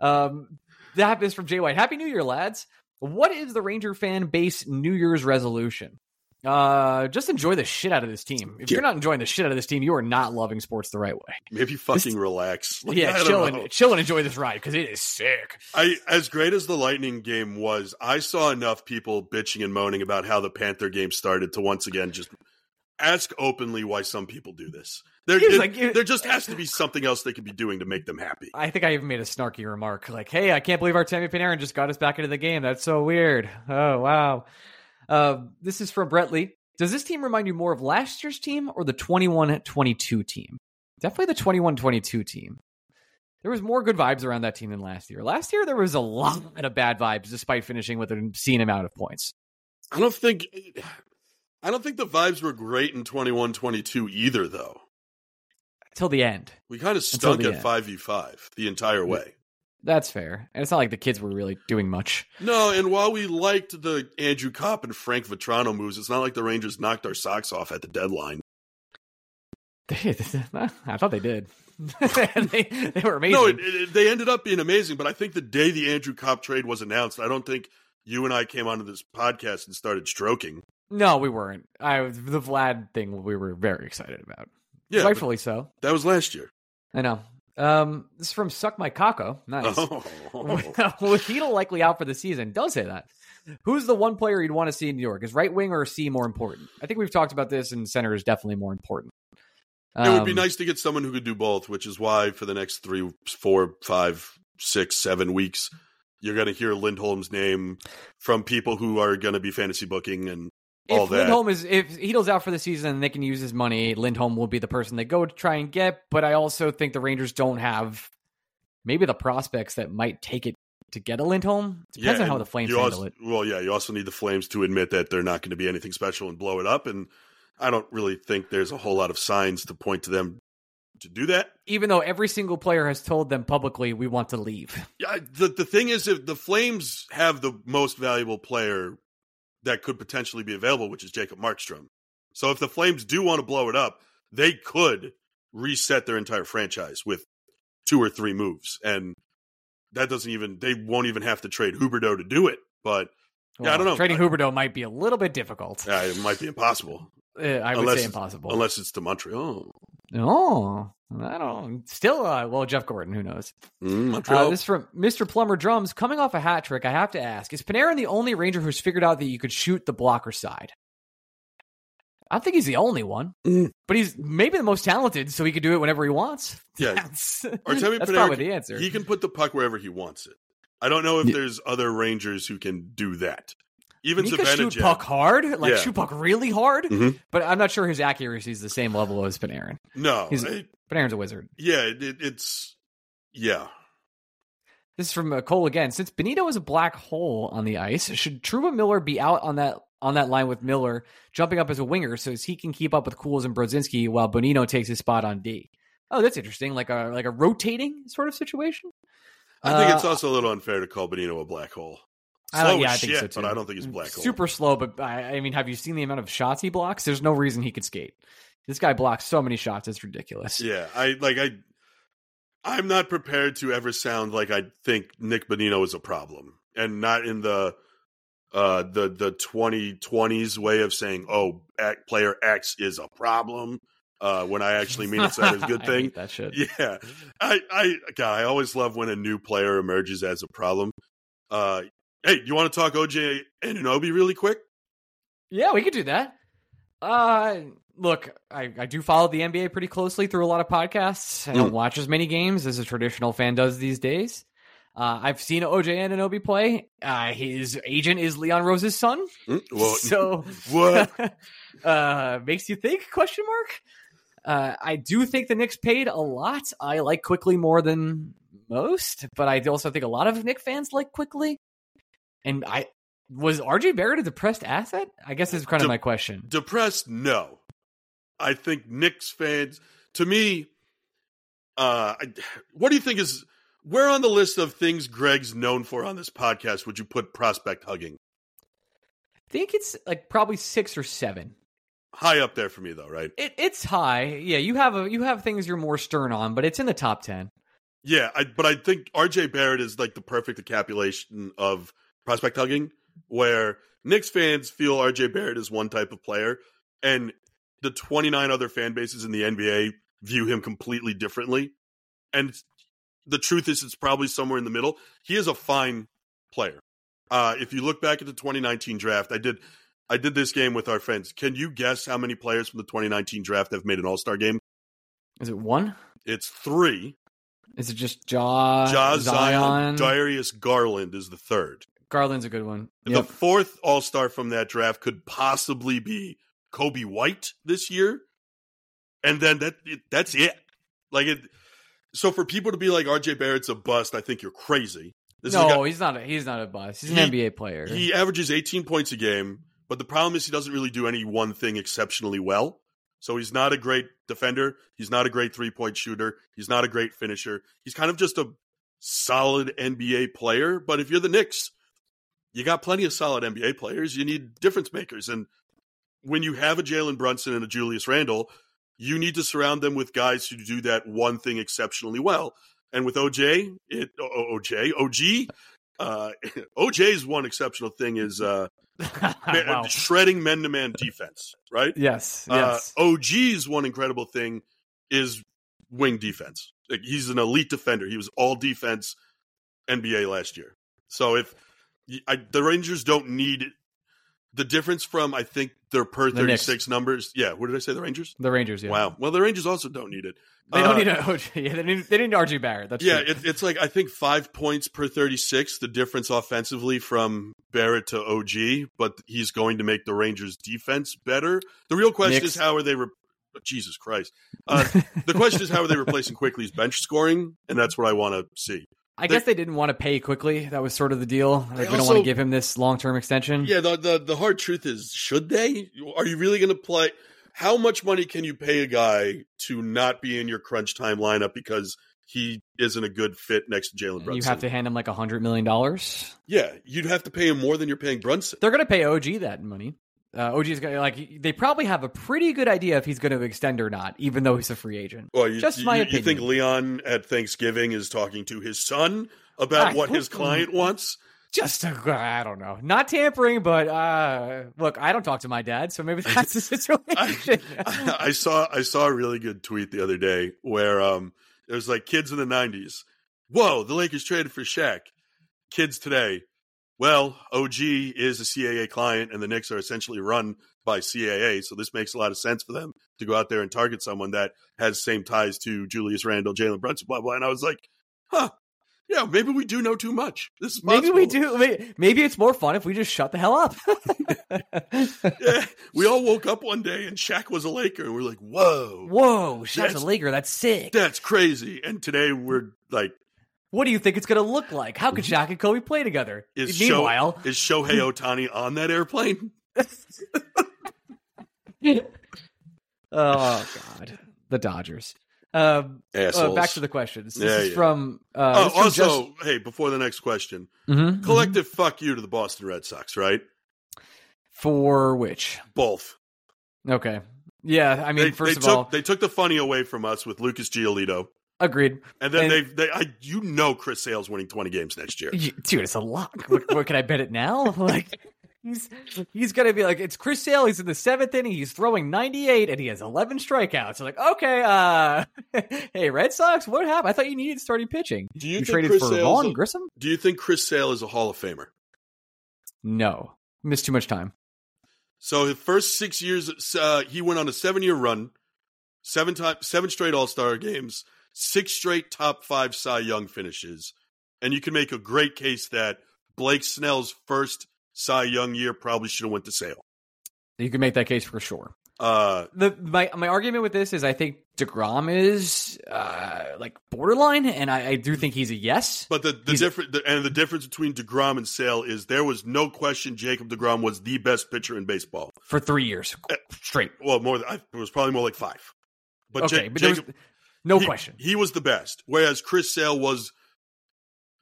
Um, that is from Jay White. Happy New Year, lads. What is the Ranger fan base New Year's resolution? Uh, just enjoy the shit out of this team. If
Yeah.
you're not enjoying the shit out of this team, you are not loving sports the right way.
Maybe fucking relax. Like,
yeah, chill
know.
and chill and enjoy this ride because it is sick.
I as great as the Lightning game was, I saw enough people bitching and moaning about how the Panther game started to once again just ask openly why some people do this. There, it-
like, you-
there just has to be something else they could be doing to make them happy.
I think I even made a snarky remark like, "Hey, I can't believe our Artemi Panarin just got us back into the game. That's so weird." Oh wow. Uh, this is from Brett Lee. Does this team remind you more of last year's team or the 21-22 team? Definitely the 21-22 team. There was more good vibes around that team than last year. Last year there was a lot of bad vibes despite finishing with an obscene amount of points.
I don't think I don't think the vibes were great in 21-22 either though.
Till the end.
We kind of stunk at
end.
5v5 the entire way.
That's fair. And it's not like the kids were really doing much.
No, and while we liked the Andrew Copp and Frank Vatrano moves, it's not like the Rangers knocked our socks off at the deadline.
I thought they did. they, they were amazing.
No, it, it, they ended up being amazing, but I think the day the Andrew Copp trade was announced, I don't think you and I came onto this podcast and started stroking.
No, we weren't. I the Vlad thing we were very excited about.
Yeah,
Rightfully so.
that was last year.
I know. Um, this is from Suck My Caco. Nice.
Oh.
Chytil likely out for the season, does say that. Who's the one player you'd want to see in New York? Is right wing or C more important? I think we've talked about this, and center is definitely more important.
it would be
Um,
nice to get someone who could do both, which is why for the next three, four, five, six, seven weeks, you're going to hear Lindholm's name from people who are going to be fantasy booking and
if. Lindholm is if Chytil's out for the season and they can use his money, Lindholm will be the person they go to try and get. But I also think the Rangers don't have maybe the prospects that might take it to get a Lindholm. Depends on how the Flames handle
also,
it.
Well, yeah, you also need the Flames to admit that they're not going to be anything special and blow it up. And I don't really think there's a whole lot of signs to point to them to do that.
Even though every single player has told them publicly, we want to leave.
Yeah, the the thing is, if the Flames have the most valuable player that could potentially be available, which is Jacob Markstrom. So if the Flames do want to blow it up, they could reset their entire franchise with two or three moves, and that doesn't even they won't even have to trade Huberdeau to do it. But Yeah, I don't know.
Trading
I-
Huberdeau might be a little bit difficult.
Yeah, it might be impossible
Uh, I would
Unless
say impossible.
unless it's to Montreal.
Oh, I don't. Still, uh, well, Jeff Gorton. Who knows?
Mm,
Uh, this is from Mr. Plumber Drums. Coming off a hat trick, I have to ask: Is Panarin the only Ranger who's figured out that you could shoot the blocker side? I think he's the only one,
Mm.
but he's maybe the most talented, so he could do it whenever he wants.
Yeah.
that's,
Artemi
that's
Panarin,
probably the answer.
he can put the puck wherever he wants it. I don't know if
Yeah.
there's other Rangers who can do that. Even
he could shoot puck hard, like
Yeah.
shoot puck really hard,
Mhm.
but I'm not sure his accuracy is the same level as Panarin.
No,
He's-
I-
Panarin's a wizard.
yeah, it, it- it's yeah.
This is from Cole again. Since Bonino is a black hole on the ice, should Trouba Miller be out on that on that line with Miller jumping up as a winger so as he can keep up with Cools and Brodzinski while Bonino takes his spot on D? Oh, that's interesting. Like a like a rotating sort of situation.
I think it's
Uh,
also a little unfair to call Bonino a black hole.
I
Slow
don't- yeah, I think
shit,
so, too.
but I don't think he's black hole.
Super slow, but I, I mean, have you seen the amount of shots he blocks? There's no reason he could skate. This guy blocks so many shots; it's ridiculous.
Yeah, I like I. I'm not prepared to ever sound like I think Nick Bonino is a problem, and not in the uh the the 2020s way of saying, "Oh, act, player X is a problem." Uh, when I actually mean it's is a good
I
thing.
that shit.
Yeah, I, I, God, I always love when a new player emerges as a problem. Uh, hey, you want to talk OJ and Anobi really quick?
Yeah, we could do that. Uh look, I, I do follow the NBA pretty closely through a lot of podcasts. I don't
Mm.
watch as many games as a traditional fan does these days. Uh, I've seen OG Anunoby play. Uh, his agent is Leon Rose's son,
Mm, Well,
so
what?
uh, makes you think? Question mark. Uh, I do think the Knicks paid a lot. I like Quickley more than most, but I also think a lot of Knicks fans like Quickley. And I was RJ Barrett a depressed asset? I guess is kind of
De-
my question.
Depressed? No. I think Knicks fans, to me, uh, I, what do you think is where on the list of things Greg's known for on this podcast would you put prospect hugging?
I think it's like probably six or seven.
High up there for me, though, right?
It, it's high. Yeah, you have a you have things you're more stern on, but it's in the top ten.
Yeah, I, but I think RJ Barrett is like the perfect encapsulation of prospect hugging, where Knicks fans feel RJ Barrett is one type of player, and the 29 other fan bases in the NBA view him completely differently. And the truth is, it's probably somewhere in the middle. He is a fine player. Uh, if you look back at the 2019 draft, I did I did this game with our friends. Can you guess how many players from the 2019 draft have made an All Star game?
Is it one?
It's three.
Is it just Ja,
Ja
Zion?
Zion, Darius Garland is the third.
Garland's a good one.
The
Yep.
fourth All Star from that draft could possibly be Coby White this year, and then that that's it. Like it. So for people to be like RJ Barrett's a bust, I think you're crazy. This is a
no,
guy-
he's not. A, he's not a bust. He's an
He-
NBA player.
he averages 18 points a game, but the problem is he doesn't really do any one thing exceptionally well. So he's not a great defender. He's not a great three point shooter. He's not a great finisher. He's kind of just a solid NBA player. But if you're the Knicks, you got plenty of solid NBA players. You need difference makers. And when you have a Jalen Brunson and a Julius Randle, you need to surround them with guys who do that one thing exceptionally well. And with OJ, it OJ, OG, uh, OJ's one exceptional thing is uh,
wow.
shredding men to man defense, right?
Yes.
Uh,
Yes.
OG's one incredible thing is wing defense. Like, he's an elite defender. He was all defense NBA last year. So if I, the Rangers don't need the difference from I think their per
thirty
six numbers. Yeah, what did I say? The Rangers?
the Rangers. Yeah.
Wow. Well, the Rangers also don't need it.
They don't
Uh,
need a OJ. Yeah, they need, they need RJ Barrett. That's
yeah, it, it's like I think five points per 36, the difference offensively from Barrett to OG, but he's going to make the Rangers defense better. The real question
Knicks.
is how are they? Re- Jesus Christ! Uh, the question is how are they replacing Quickley's bench scoring, and that's what I want to see.
I guess they didn't want to pay Quickley. That was sort of the deal. Like, we don't
also-
want to give him this long term extension.
Yeah, the, the the hard truth is, should they? Are you really going to play? How much money can you pay a guy to not be in your crunch time lineup because he isn't a good fit next to Jalen Brunson?
you have to hand him like a hundred million dollars.
yeah, you'd have to pay him more than you're paying Brunson.
They're going to pay OG that money. Uh, OG's going to like. They probably have a pretty good idea if he's going to extend or not, even though he's a free agent.
Well, you,
Just my
you
opinion.
You think Leon at Thanksgiving is talking to his son about
Ah,
what his client wants?
Just uh, I don't know, not tampering, but uh, look, I don't talk to my dad, so maybe that's the situation.
I, I saw I saw a really good tweet the other day where um it was like kids in the '90s. Whoa, the Lakers traded for Shaq. Kids today. Well, OG is a CAA client, and the Knicks are essentially run by CAA, so this makes a lot of sense for them to go out there and target someone that has same ties to Julius Randle, Jalen Brunson, blah blah. And I was like, huh, yeah, maybe we do know too much. This is
maybe we do. Maybe it's more fun if we just shut the hell up.
Yeah, we all woke up one day and Shaq was a Laker, and we're like, whoa,
Whoa, Shaq's a Laker. That's sick.
that's crazy. And today we're like,
What do you think it's going to look like? How could Shaq and Kobe play together?
is
Meanwhile,
Sho- is Shohei Ohtani on that airplane?
oh god, the Dodgers. Um, uh, back to the questions. This
Yeah,
is
yeah.
from.
oh,
Uh, is from
also,
just-
hey, before the next question,
Mhm,
collective fuck you to the Boston Red Sox, right?
for which?
Both.
Okay, yeah. I mean,
they,
first
they
of
took
all,
they took the funny away from us with Lucas Giolito,
agreed.
and then
And-
they they I you know Chris Sale's winning twenty games next year.
Y- Dude, it's a lock. What, what can I bet it now? Like he's he's gonna be like it's Chris Sale. He's in the seventh inning. He's throwing ninety eight, and he has eleven strikeouts. So like, okay, uh, hey, Red Sox, what happened? I thought you needed starting pitching.
Do you,
You,
think
traded
Chris
for
Sale's
Vaughn
a-
Grissom?
Do you think Chris Sale is a Hall of Famer?
No, missed too much time.
So his first six years, uh, he went on a seven-year run, seven time, seven straight All Star games, six straight top five Cy Young finishes, and you can make a great case that Blake Snell's first Cy Young year probably should have went to Sale.
You can make that case for sure.
Uh,
The my my argument with this is I think Degrom is uh, like borderline, and I, I do think he's a yes.
but the the difference and the difference between Degrom and Sale is there was no question Jacob Degrom was the best pitcher in baseball.
for three years straight.
Well, more than, I- it was probably more like five. But
Okay,
Ja-
but there was
Jacob,
no
he-
question.
He was the best, whereas Chris Sale was,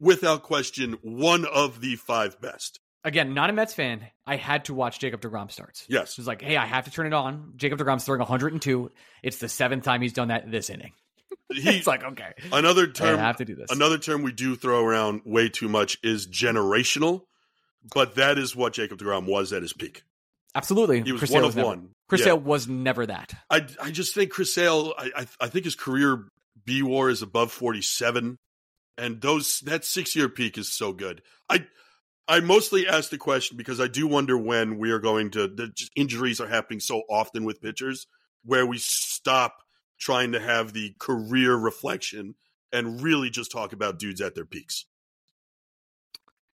without question, one of the five best.
Again, not a Mets fan. I had to watch Jacob Degrom starts.
Yes.
It was like, hey, I have to turn it on. Jacob Degrom's throwing 102. It's the seventh time he's done that this inning.
He,
it's like, okay,
another
I
term.
have to do this.
Another term we do throw around way too much is generational. but that is what Jacob Degrom was at his peak.
Absolutely,
He was
Chris
one
Sale
of one.
Chris
Yeah.
Sale was never that.
I I just think Chris Sale. I I, I think his career B WAR is above forty seven, and those that six year peak is so good. I I mostly ask the question because I do wonder when we are going to. The injuries are happening so often with pitchers where we stop trying to have the career reflection and really just talk about dudes at their peaks.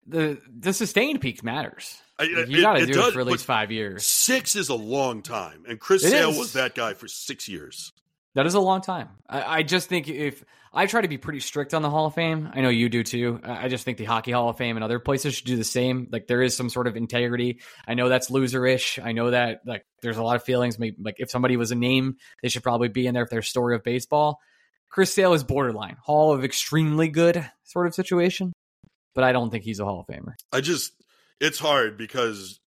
The the sustained peak matters. You got to do
does,
it for at least five years.
Six is a long time, and Chris
It
Sale
is.
was that guy for six years.
That is a long time. I, I just think if I try to be pretty strict on the Hall of Fame, I know you do too. I just think the Hockey Hall of Fame and other places should do the same. Like there is some sort of integrity. I know that's loserish. I know that like there's a lot of feelings. Maybe like if somebody was a name, they should probably be in there if they're story of baseball. Chris Sale is borderline Hall of extremely good sort of situation, but I don't think he's a Hall of Famer.
I just it's hard because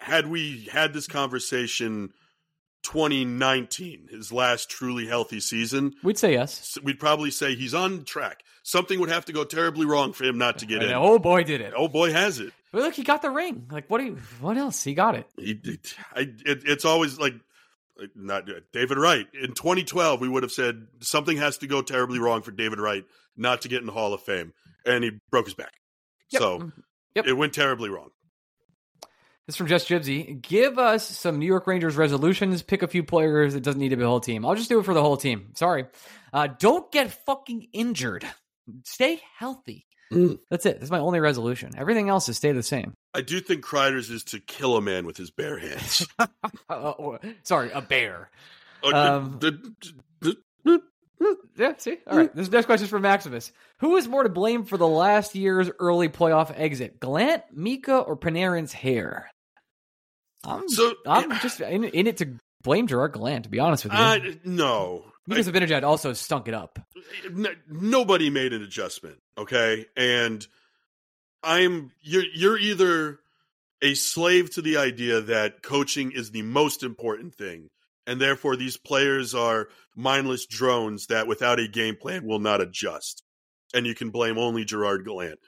had we had this conversation 2019, his last truly healthy season,
We'd say yes.
we'd probably say he's on track. Something would have to go terribly wrong for him not to get in.
Oh boy, did it!
Oh boy, has it.
But look, he got the ring. Like what? Do you, what else? He got it.
He, it, I, it, it's always like, like not uh, David Wright. In 2012, we would have said something has to go terribly wrong for David Wright not to get in the Hall of Fame, and he broke his back.
Yep.
So mm-hmm.
Yep.
it went terribly wrong.
This is from Jess Gibsy. Give us some New York Rangers resolutions. Pick a few players. It doesn't need to be a whole team. I'll just do it for the whole team. Sorry. Uh, don't get fucking injured. Stay healthy.
Mm.
That's it. That's my only resolution. Everything else is stay the same.
I do think Kreider's is to kill a man with his bare hands.
Uh, sorry, a bear.
Oh,
Um, Yeah, see? All right. This next question is for Maximus. Who is more to blame for the last year's early playoff exit? Gallant, Mika, or Panarin's hair? I'm,
So
I'm just in, in it to blame Gerard Gallant, to be honest with you.
uh, no,
Mika Zibanejad also stunk it up.
N- nobody made an adjustment okay and i'm you're you're either a slave to the idea that coaching is the most important thing and therefore these players are mindless drones that without a game plan will not adjust and you can blame only gerard gallant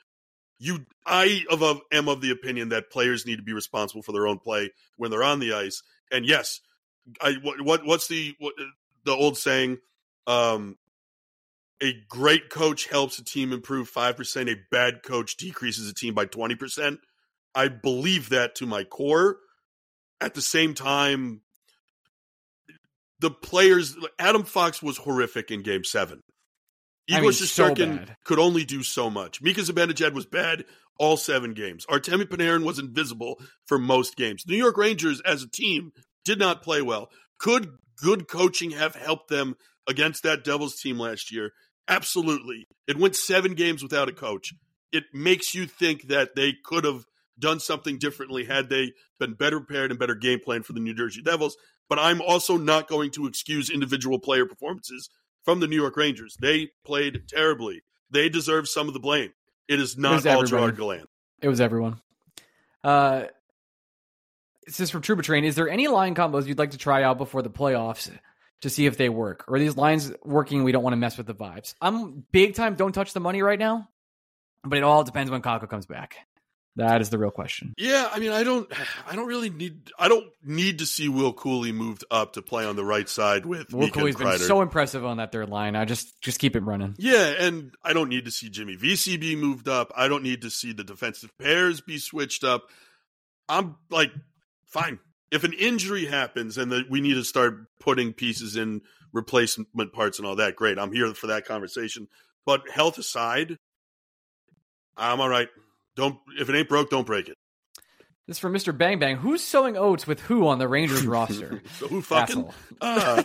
you i of, of am of the opinion that players need to be responsible for their own play when they're on the ice and yes i what, what what's the what, the old saying um a great coach helps a team improve 5%, a bad coach decreases a team by 20%. I believe that to my core. At the same time, the players, Adam Fox was horrific in game seven.
I
Igor
mean, so
Shesterkin
bad.
could only do so much. Mika Zibanejad was bad all seven games. Artemi Panarin was invisible for most games. New York Rangers as a team did not play well. Could good coaching have helped them against that Devils team last year? Absolutely. It went seven games without a coach. It makes you think that they could have done something differently had they been better prepared and better game plan for the New Jersey Devils. But I'm also not going to excuse individual player performances from the New York Rangers. They played terribly. They deserve some of the blame. It is not all. Gerard Gallant.
It was everyone. Uh, this is from Trouba Train. Is there any line combos you'd like to try out before the playoffs to see if they work? Or are these lines working? We don't want to mess with the vibes. I'm big time. Don't touch the money right now. But it all depends when Kakko comes back. That is the real question.
Yeah, I mean, I don't, I don't really need, I don't need to see Will Cuylle moved up to play on the right side with
Will
Cuylle's
been so impressive on that third line. I just just keep it running.
Yeah, and I don't need to see Jimmy Vesey be moved up. I don't need to see the defensive pairs be switched up. I'm like, fine. If an injury happens and that we need to start putting pieces in replacement parts and all that, great. I'm here for that conversation. But health aside, I'm all right. Don't if it ain't broke, don't break it.
This is from Mr. Bang Bang. Who's sowing oats with who on the Rangers roster?
So who fucking? Uh,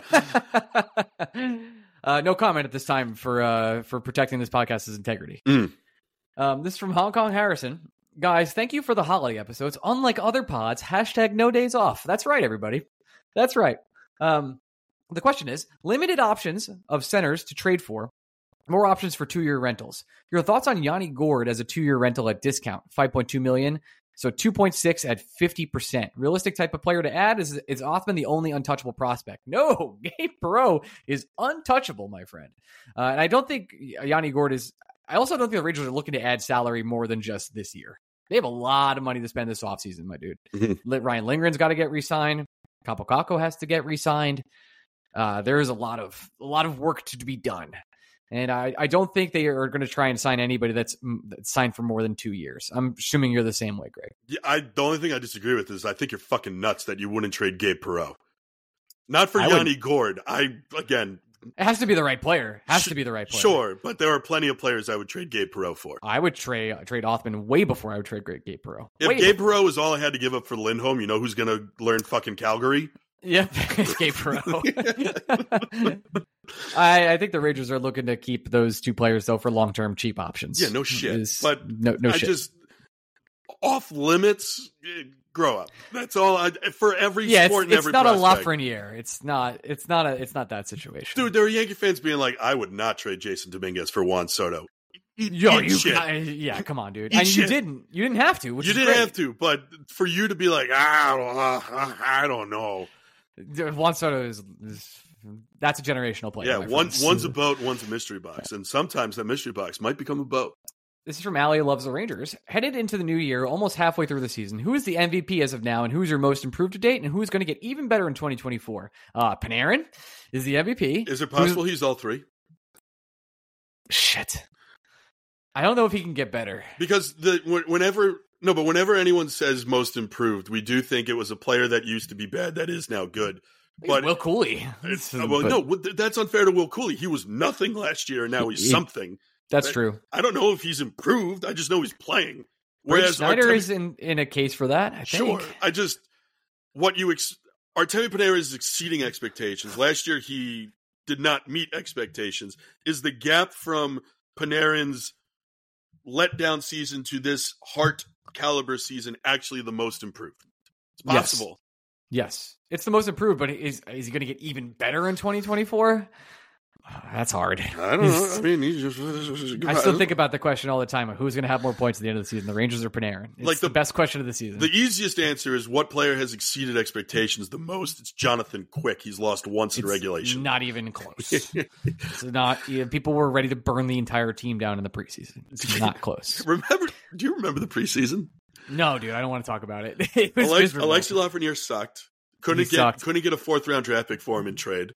uh, no comment at this time for uh, for protecting this podcast's integrity.
Mm.
Um, this is from Hong Kong Harrison. Guys, thank you for the holiday episodes. Unlike other pods, hashtag no days off. That's right, everybody. That's right. Um, the question is limited options of centers to trade for, more options for two year rentals. Your thoughts on Yanni Gourde as a two year rental at discount, 5.2 million. So 2.6 at 50%. Realistic type of player to add is is Othmann the only untouchable prospect? No, Gabe Perreault is untouchable, my friend. Uh, and I don't think Yanni Gord is. I also don't think the Rangers are looking to add salary more than just this year. They have a lot of money to spend this offseason, my dude. Ryan Lindgren's got to get re-signed. Capo Kakko has to get re-signed. Uh, there is a lot of a lot of work to be done, and I, I don't think they are going to try and sign anybody that's, mm, that's signed for more than two years. I'm assuming you're the same way, Greg.
Yeah, I the only thing I disagree with is I think you're fucking nuts that you wouldn't trade Gabe Perreault. Not for
I would-
Yanni Gourde. I again,
It has to be the right player. Has
Sh-
to be the right player.
sure, but there are plenty of players I would trade Gabe Perreault for.
I would trade trade Othmann way before I would trade Great Gabe Perreault.
If Gabe
before.
Perreault is all I had to give up for Lindholm, you know who's going to learn fucking Calgary?
Yep, Gabe Perreault. I, I think the Rangers are looking to keep those two players though for long term cheap options.
Yeah, no shit.
Is-
But
no, no
I
shit.
just off limits. eh, Grow up. That's all. I, for every
yeah, it's,
sport and
it's
every
not a. Lafreniere. It's not. It's not a. It's not that situation.
Dude, there are Yankee fans being like, "I would not trade Jasson Dominguez for Juan Soto." Eat,
Yo,
eat
you,
shit.
uh, yeah, come on, dude.
Eat
And you didn't. You didn't have to.
You didn't
great.
have to, but for you to be like, ah, I don't know.
Juan Soto is, is that's a generational player.
yeah, one one's a boat, one's a mystery box, and sometimes that mystery box might become a boat.
This is from Allie loves the Rangers. Headed into the new year, almost halfway through the season, who is the MVP as of now, and who is your most improved to date, and who is going to get even better in 2024? Uh, Panarin is the MVP.
Is it possible he's all three?
Shit. I don't know if he can get better.
Because the whenever no, but whenever anyone says most improved, we do think it was a player that used to be bad that is now good. But
Will Cuylle.
it's- well,
But
no, that's unfair to Will Cuylle. He was nothing last year, and now he's
He-
something.
that's
that-
true.
I don't know if he's improved. I just know he's playing. Whereas
Schneider
Artemi-
is in, in a case for that. I
Sure. I just what you ex- Artemi Panarin is exceeding expectations. Last year he did not meet expectations. Is the gap from Panarin's letdown season to this heart caliber season actually the most improved? It's
Yes.
possible.
Yes, it's the most improved, but is is he going to get even better in 2024? That's hard.
I don't know. I mean, he's just.
I still think about the question all the time of who's going to have more points at the end of the season, the Rangers or Panarin. It's
Like
the,
the-
best question of the season.
the easiest answer is what player has exceeded expectations the most. It's Jonathan Quick. He's lost once in regulation.
Not even close. it's not. Yeah, people were ready to burn the entire team down in the preseason. It's not close.
remember? Do you remember the preseason?
No, dude, I don't want to talk about it. it
Alex. Alexi Lafreniere sucked. Couldn't
He
get
sucked.
couldn't get a fourth round draft pick for him in trade.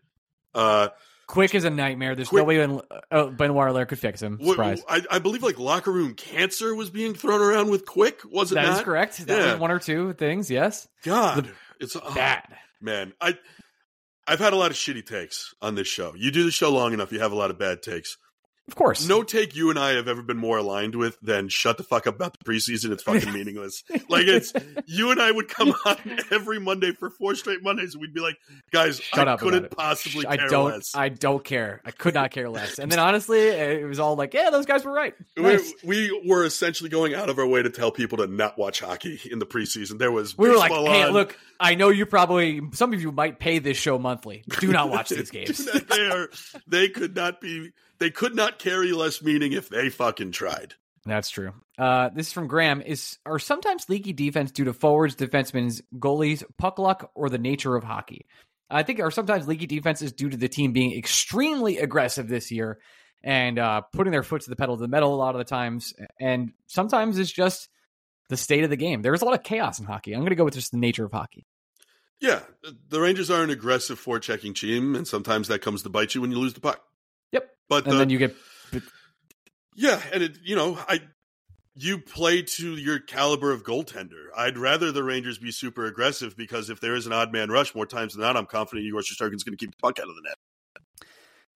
Uh,
Quick is a nightmare. There's
Quick-
no way Ben, uh, Benoit Allaire could fix him. Surprise.
I, I believe like locker room cancer was being thrown around with Quick. Was it
that That is
not?
correct. That
Yeah.
was one or two things. Yes.
God, it's oh,
Bad.
man. I I've had a lot of shitty takes on this show. You do the show long enough, you have a lot of bad takes.
Of course.
No take you and I have ever been more aligned with than shut the fuck up about the preseason. It's fucking meaningless. Like it's you and I would come on every Monday for four straight Mondays, and we'd be like, guys,
Shut
I
up
couldn't possibly
I
care
don't.
less.
I don't care. I could not care less. And then honestly, it was all like, yeah, those guys were right. Nice.
We, we were essentially going out of our way to tell people to not watch hockey in the preseason. There was
We were like,
baseball
hey, look, I know you probably, some of you might pay this show monthly. Do not watch these games.
they are, they could not be. They could not carry less meaning if they fucking tried.
That's true. Uh, this is from Graham. Is are sometimes leaky defense due to forwards, defensemen's, goalies, puck luck, or the nature of hockey? I think are sometimes leaky defense is due to the team being extremely aggressive this year and uh, putting their foot to the pedal to the metal a lot of the times, and sometimes it's just the state of the game. There's a lot of chaos in hockey. I'm going to go with just the nature of hockey.
Yeah, the Rangers are an aggressive forechecking team, and sometimes that comes to bite you when you lose the puck.
Yep.
But
And
the,
then you get
yeah, and it, you know, I you play to your caliber of goaltender. I'd rather the Rangers be super aggressive because if there is an odd man rush more times than not, I'm confident Igor Shesterkin's going to keep the puck out of the net.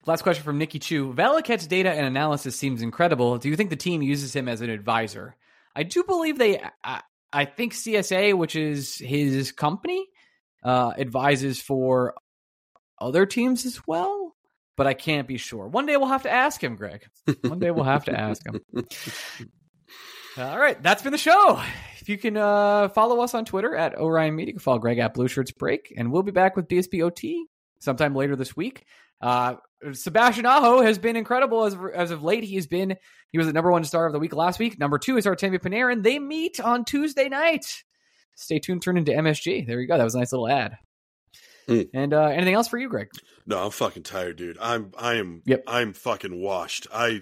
Last question from Nikki Chu. Valaket's data and analysis seems incredible. Do you think the team uses him as an advisor? I do believe they. I, I think CSA, which is his company, uh, advises for other teams as well, but I can't be sure. One day we'll have to ask him, Greg. One day we'll have to ask him. All right, that's been the show. If you can uh, follow us on Twitter at Orion Media, you can follow Greg at Blue Shirts Break, and we'll be back with BSPOT sometime later this week. Uh, Sebastian Aho has been incredible as of, as of late. He's been he was the number one star of the week last week. Number two is Artemi Panarin. They meet on Tuesday night. Stay tuned. Turn into MSG. There you go. That was a nice little ad.
Hmm.
And uh, anything else for you, Greg?
No, I'm fucking tired, dude. I'm I am
Yep.
I'm fucking washed. I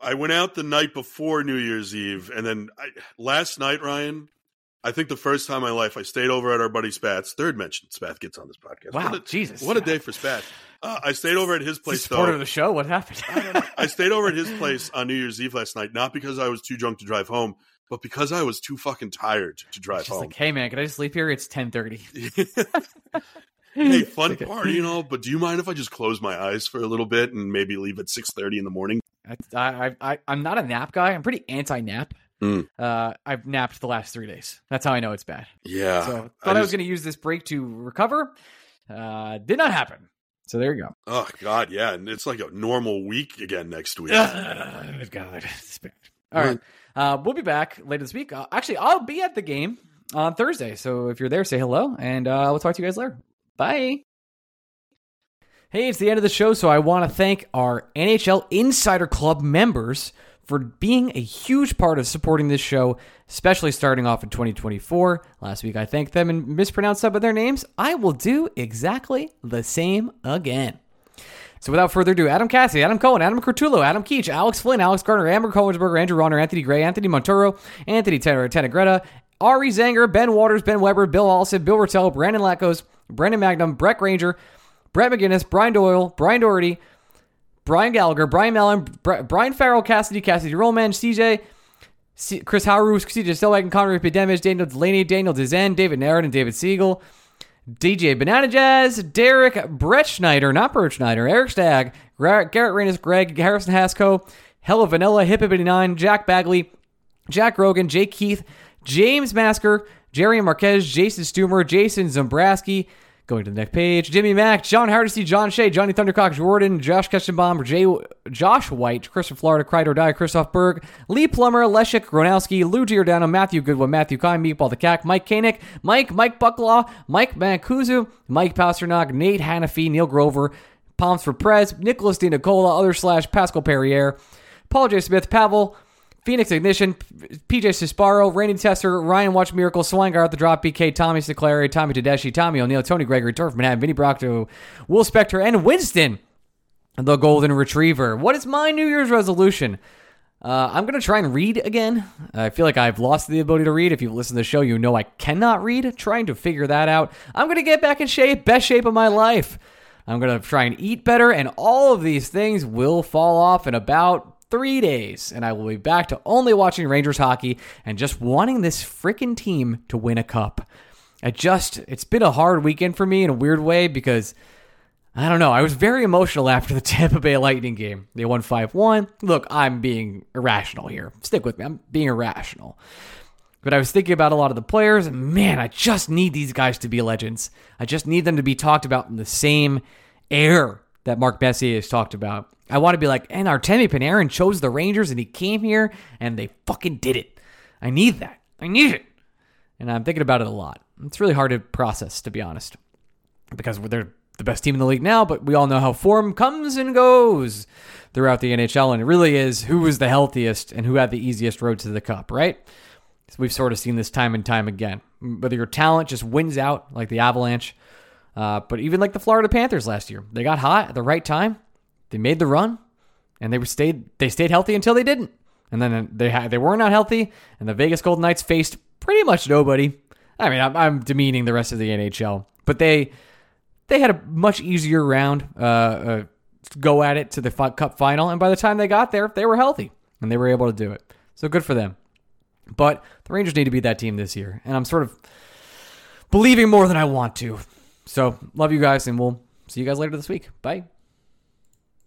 I went out the night before New Year's Eve, and then I, last night, Ryan. I think the first time in my life I stayed over at our buddy Spat's. Third mention Spat gets on this podcast.
Wow,
what a,
Jesus.
what a day for Spat. Uh, I stayed over at his place
Supporter
though.
of the show. What happened?
I stayed over at his place on New Year's Eve last night, not because I was too drunk to drive home, but because I was too fucking tired to drive
She's
home.
like, hey man, can I just sleep here? It's ten thirty.
hey, fun party, you know, but do you mind if I just close my eyes for a little bit and maybe leave at six thirty in the morning?
I, I, I, I'm not a nap guy. I'm pretty anti-nap.
Mm.
Uh, I've napped the last three days. That's how I know it's bad.
Yeah,
So thought I, was going to use this break to recover. Uh, did not happen. So there you go.
Oh God, yeah, and it's like a normal week again next week.
Ugh, God, it's bad. All right, uh, we'll be back later this week. Uh, actually, I'll be at the game on Thursday. So if you're there, say hello, and uh, we'll talk to you guys later. Bye. Hey, it's the end of the show, so I want to thank our NHL Insider Club members for being a huge part of supporting this show, especially starting off in 2024. Last week I thanked them and mispronounced some of their names. I will do exactly the same again. So without further ado, Adam Cassidy, Adam Cohen, Adam Curtulo, Adam Keach, Alex Flynn, Alex Garner, Amber Cohensberger, Andrew Ronner, Anthony Gray, Anthony Montoro, Anthony Ten- Tenegretta, Ari Zanger, Ben Waters, Ben Weber, Bill Allison, Bill Rattel, Brandon Lackos, Brandon Magnum, Brett Granger, Brett McGinnis, Brian Doyle, Brian Doherty, Brian Gallagher, Brian Mellon, Bri- Brian Farrell, Cassidy, Cassidy Rollman, CJ, C- Chris Haru, CJ Stillwagon, Connery Epidemic, Daniel Delaney, Daniel Dezen, David Narrett, and David Siegel. DJ Banana Jazz, Derek Brett Schneider, not Brett Schneider, Eric Stagg, Garrett Reynes, Greg Harrison Hasco, Hella Vanilla, Hip 89, Jack Bagley, Jack Rogan, Jake Keith, James Masker, Jerry Marquez, Jason Stumer, Jason Zombraski. Going to the next page. Jimmy Mack, John Hardesty, John Shea, Johnny Thundercock, Jordan, Josh Kestenbaum, Jay, Josh White, Christopher Florida, Cried or Die, Christoph Berg, Lee Plummer, Leszek Gronowski, Lou Giordano, Matthew Goodwin, Matthew Kine, Meatball the Cack, Mike Koenig, Mike, Mike Bucklaw, Mike Mancuso, Mike Pasternak, Nate Hannafy, Neil Grover, Palms for Prez, Nicholas D. Nicola, other slash Pascal Perrier, Paul J. Smith, Pavel, Phoenix Ignition, PJ Cisparo, Rainy Tester, Ryan Watch Miracle, Swinegar at the Drop, BK, Tommy Seclari, Tommy Tedeschi, Tommy O'Neill, Tony Gregory, Turf Manhattan, Vinny Brocto, Will Spector, and Winston, the Golden Retriever. What is my New Year's resolution? Uh, I'm going to try and read again. I feel like I've lost the ability to read. If you've listened to the show, you know I cannot read. Trying to figure that out. I'm going to get back in shape, best shape of my life. I'm going to try and eat better, and all of these things will fall off in about three days. And I will be back to only watching Rangers hockey and just wanting this freaking team to win a cup. I just, it's been a hard weekend for me in a weird way because I don't know. I was very emotional after the Tampa Bay Lightning game. They won 5 1. Look, I'm being irrational here. Stick with me. I'm being irrational. But I was thinking about a lot of the players, and man, I just need these guys to be legends. I just need them to be talked about in the same air that Mark Messier has talked about. I want to be like, and Artemi Panarin chose the Rangers and he came here and they fucking did it. I need that. I need it. And I'm thinking about it a lot. It's really hard to process, to be honest, because they're the best team in the league now, but we all know how form comes and goes throughout the NHL, and it really is who was the healthiest and who had the easiest road to the cup, right? So we've sort of seen this time and time again. Whether your talent just wins out, like the Avalanche, uh, but even like the Florida Panthers last year, they got hot at the right time, they made the run, and they stayed they stayed healthy until they didn't, and then they had they were not healthy, and the Vegas Golden Knights faced pretty much nobody. I mean, I'm, I'm demeaning the rest of the NHL, but they they had a much easier round uh, uh, go at it to the cup final, and by the time they got there, they were healthy and they were able to do it. So good for them. But the Rangers need to beat that team this year, and I'm sort of believing more than I want to. So love you guys, and we'll see you guys later this week. Bye.